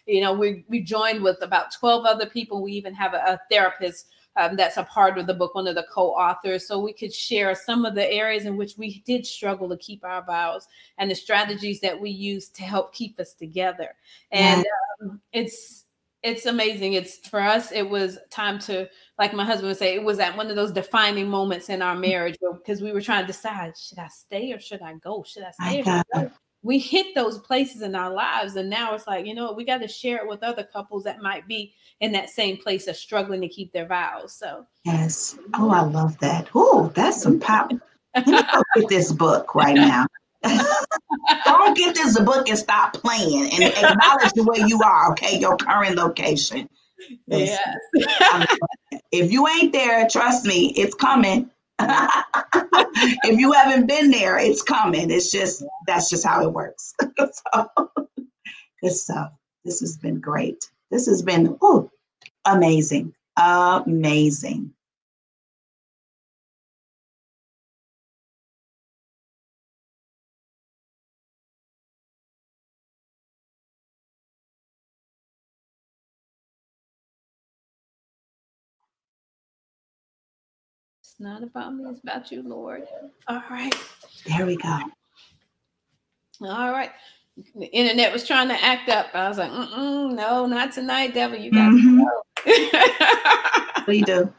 to keep the vows book.com. You know, we we joined with about 12 other people. We even have a, a therapist um, that's a part of the book, one of the co-authors, so we could share some of the areas in which we did struggle to keep our vows and the strategies that we use to help keep us together. And um, it's it's amazing. It's for us. It was time to, like my husband would say, it was at one of those defining moments in our marriage because we were trying to decide: should I stay or should I go? Should I stay? My Or should I go? We hit those places in our lives, and now it's like you know what, we got to share it with other couples that might be in that same place of struggling to keep their vows. So Yes. Oh, I love that. Oh, that's some power. Let me go get this book right now. Don't get this book and stop playing and acknowledge the way you are, okay? Your current location. Yes, if you ain't there, trust me, it's coming. if you haven't been there, it's coming. It's just that's just how it works. so, good stuff. This has been great. This has been oh, amazing, amazing. It's not about me; it's about you, Lord. All right. There we go. All right. The internet was trying to act up. I was like, Mm-mm, no, not tonight, devil. You got Mhm. to What do you do?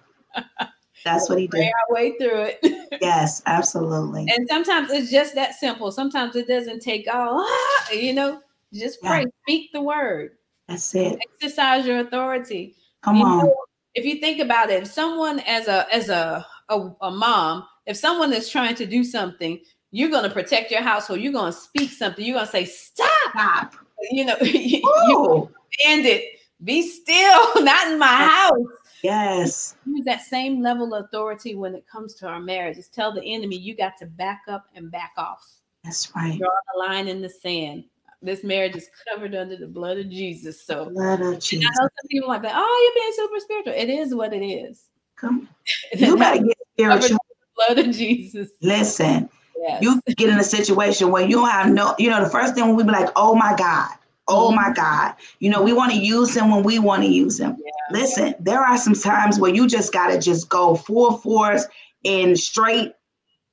That's what he did. our way through it. Yes, absolutely. and sometimes it's just that simple. Sometimes it doesn't take all, ah, you know, just Yeah. pray, speak the word, That's it. exercise your authority. Come You on. know, if you think about it, if someone as a as a, a a mom, if someone is trying to do something, you're going to protect your household. You're going to speak something. You're going to say, "Stop!" Stop. You know, you, you Woo. it. Be still. Not in my house. Yes. Use that same level of authority when it comes to our marriage. Just tell the enemy you got to back up and back off. That's right. Draw a line in the sand. This marriage is covered under the blood of Jesus. So blood of Jesus. I know some people like that. Oh, you're being super spiritual. It is what it is. Come, you better get spiritual. Blood of Jesus. Listen, yes. you get in a situation where you don't have no. You know, the first thing we be like, "Oh my God, oh mm-hmm. my God." You know, we want to use him when we want to use him. Yeah. Listen, there are some times where you just gotta just go full force in straight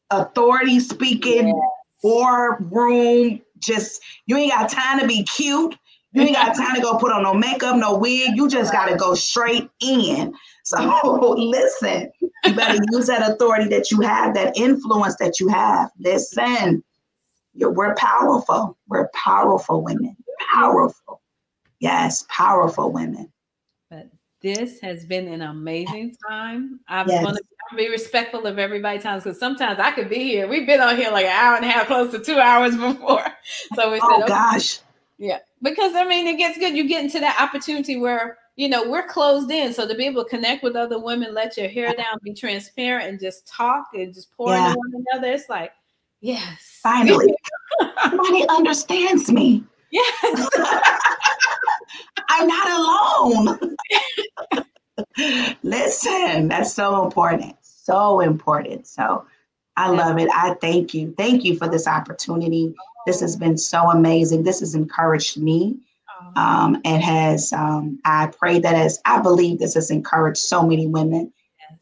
authority speaking, yes. or room. Just you ain't got time to be cute. You ain't got time to go put on no makeup, no wig. You just got to go straight in. So listen, you better use that authority that you have, that influence that you have. Listen, You're, we're powerful. We're powerful women. Powerful. Yes, powerful women. But this has been an amazing time. I'm yes. going to be respectful of everybody's time because sometimes I could be here. We've been on here like an hour and a half, close to two hours before. So we oh, said, okay. gosh. Yeah, because I mean, it gets good. You get into that opportunity where you know we're closed in, so to be able to connect with other women, let your hair down, be transparent, and just talk and just pour yeah. into one another. It's like, yes, finally, somebody understands me. Yes, I'm not alone. Listen, that's so important, so important. So I love it. I thank you. Thank you for this opportunity. This has been so amazing. This has encouraged me. Um, and has um, I pray that as I believe this has encouraged so many women.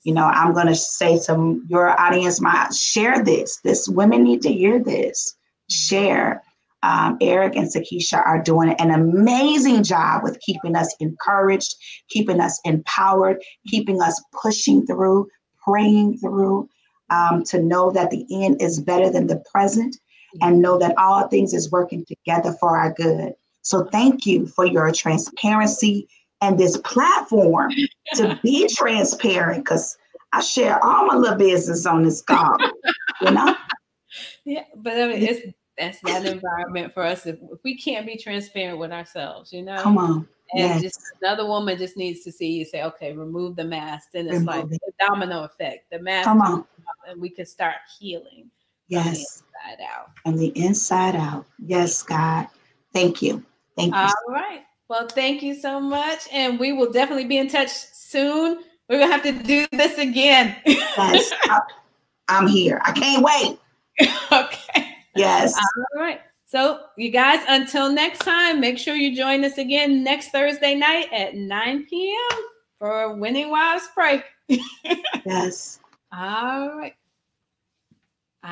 You know, I'm going to say to your audience, my share this. This women need to hear this. Share. Um, Eric and Sakisha are doing an amazing job with keeping us encouraged, keeping us empowered, keeping us pushing through, praying through, um, to know that the end is better than the present and know that all things is working together for our good. So thank you for your transparency and this platform to be transparent because I share all my little business on this call, you know? Yeah, but I mean, it's that's that environment for us if, if we can't be transparent with ourselves, you know? Come on. And yes. just another woman just needs to see you say, okay, remove the mask. And it's remove like it. a domino effect. The mask Come on. and we can start healing. Yes inside out. From the inside out. Yes, God. Thank you. Thank you. All right. Well, thank you so much. And we will definitely be in touch soon. We're going to have to do this again. yes. I'm here. I can't wait. okay. Yes. All right. So, you guys, until next time, make sure you join us again next Thursday night at 9 p.m. for Winning Wives Pray. yes. All right.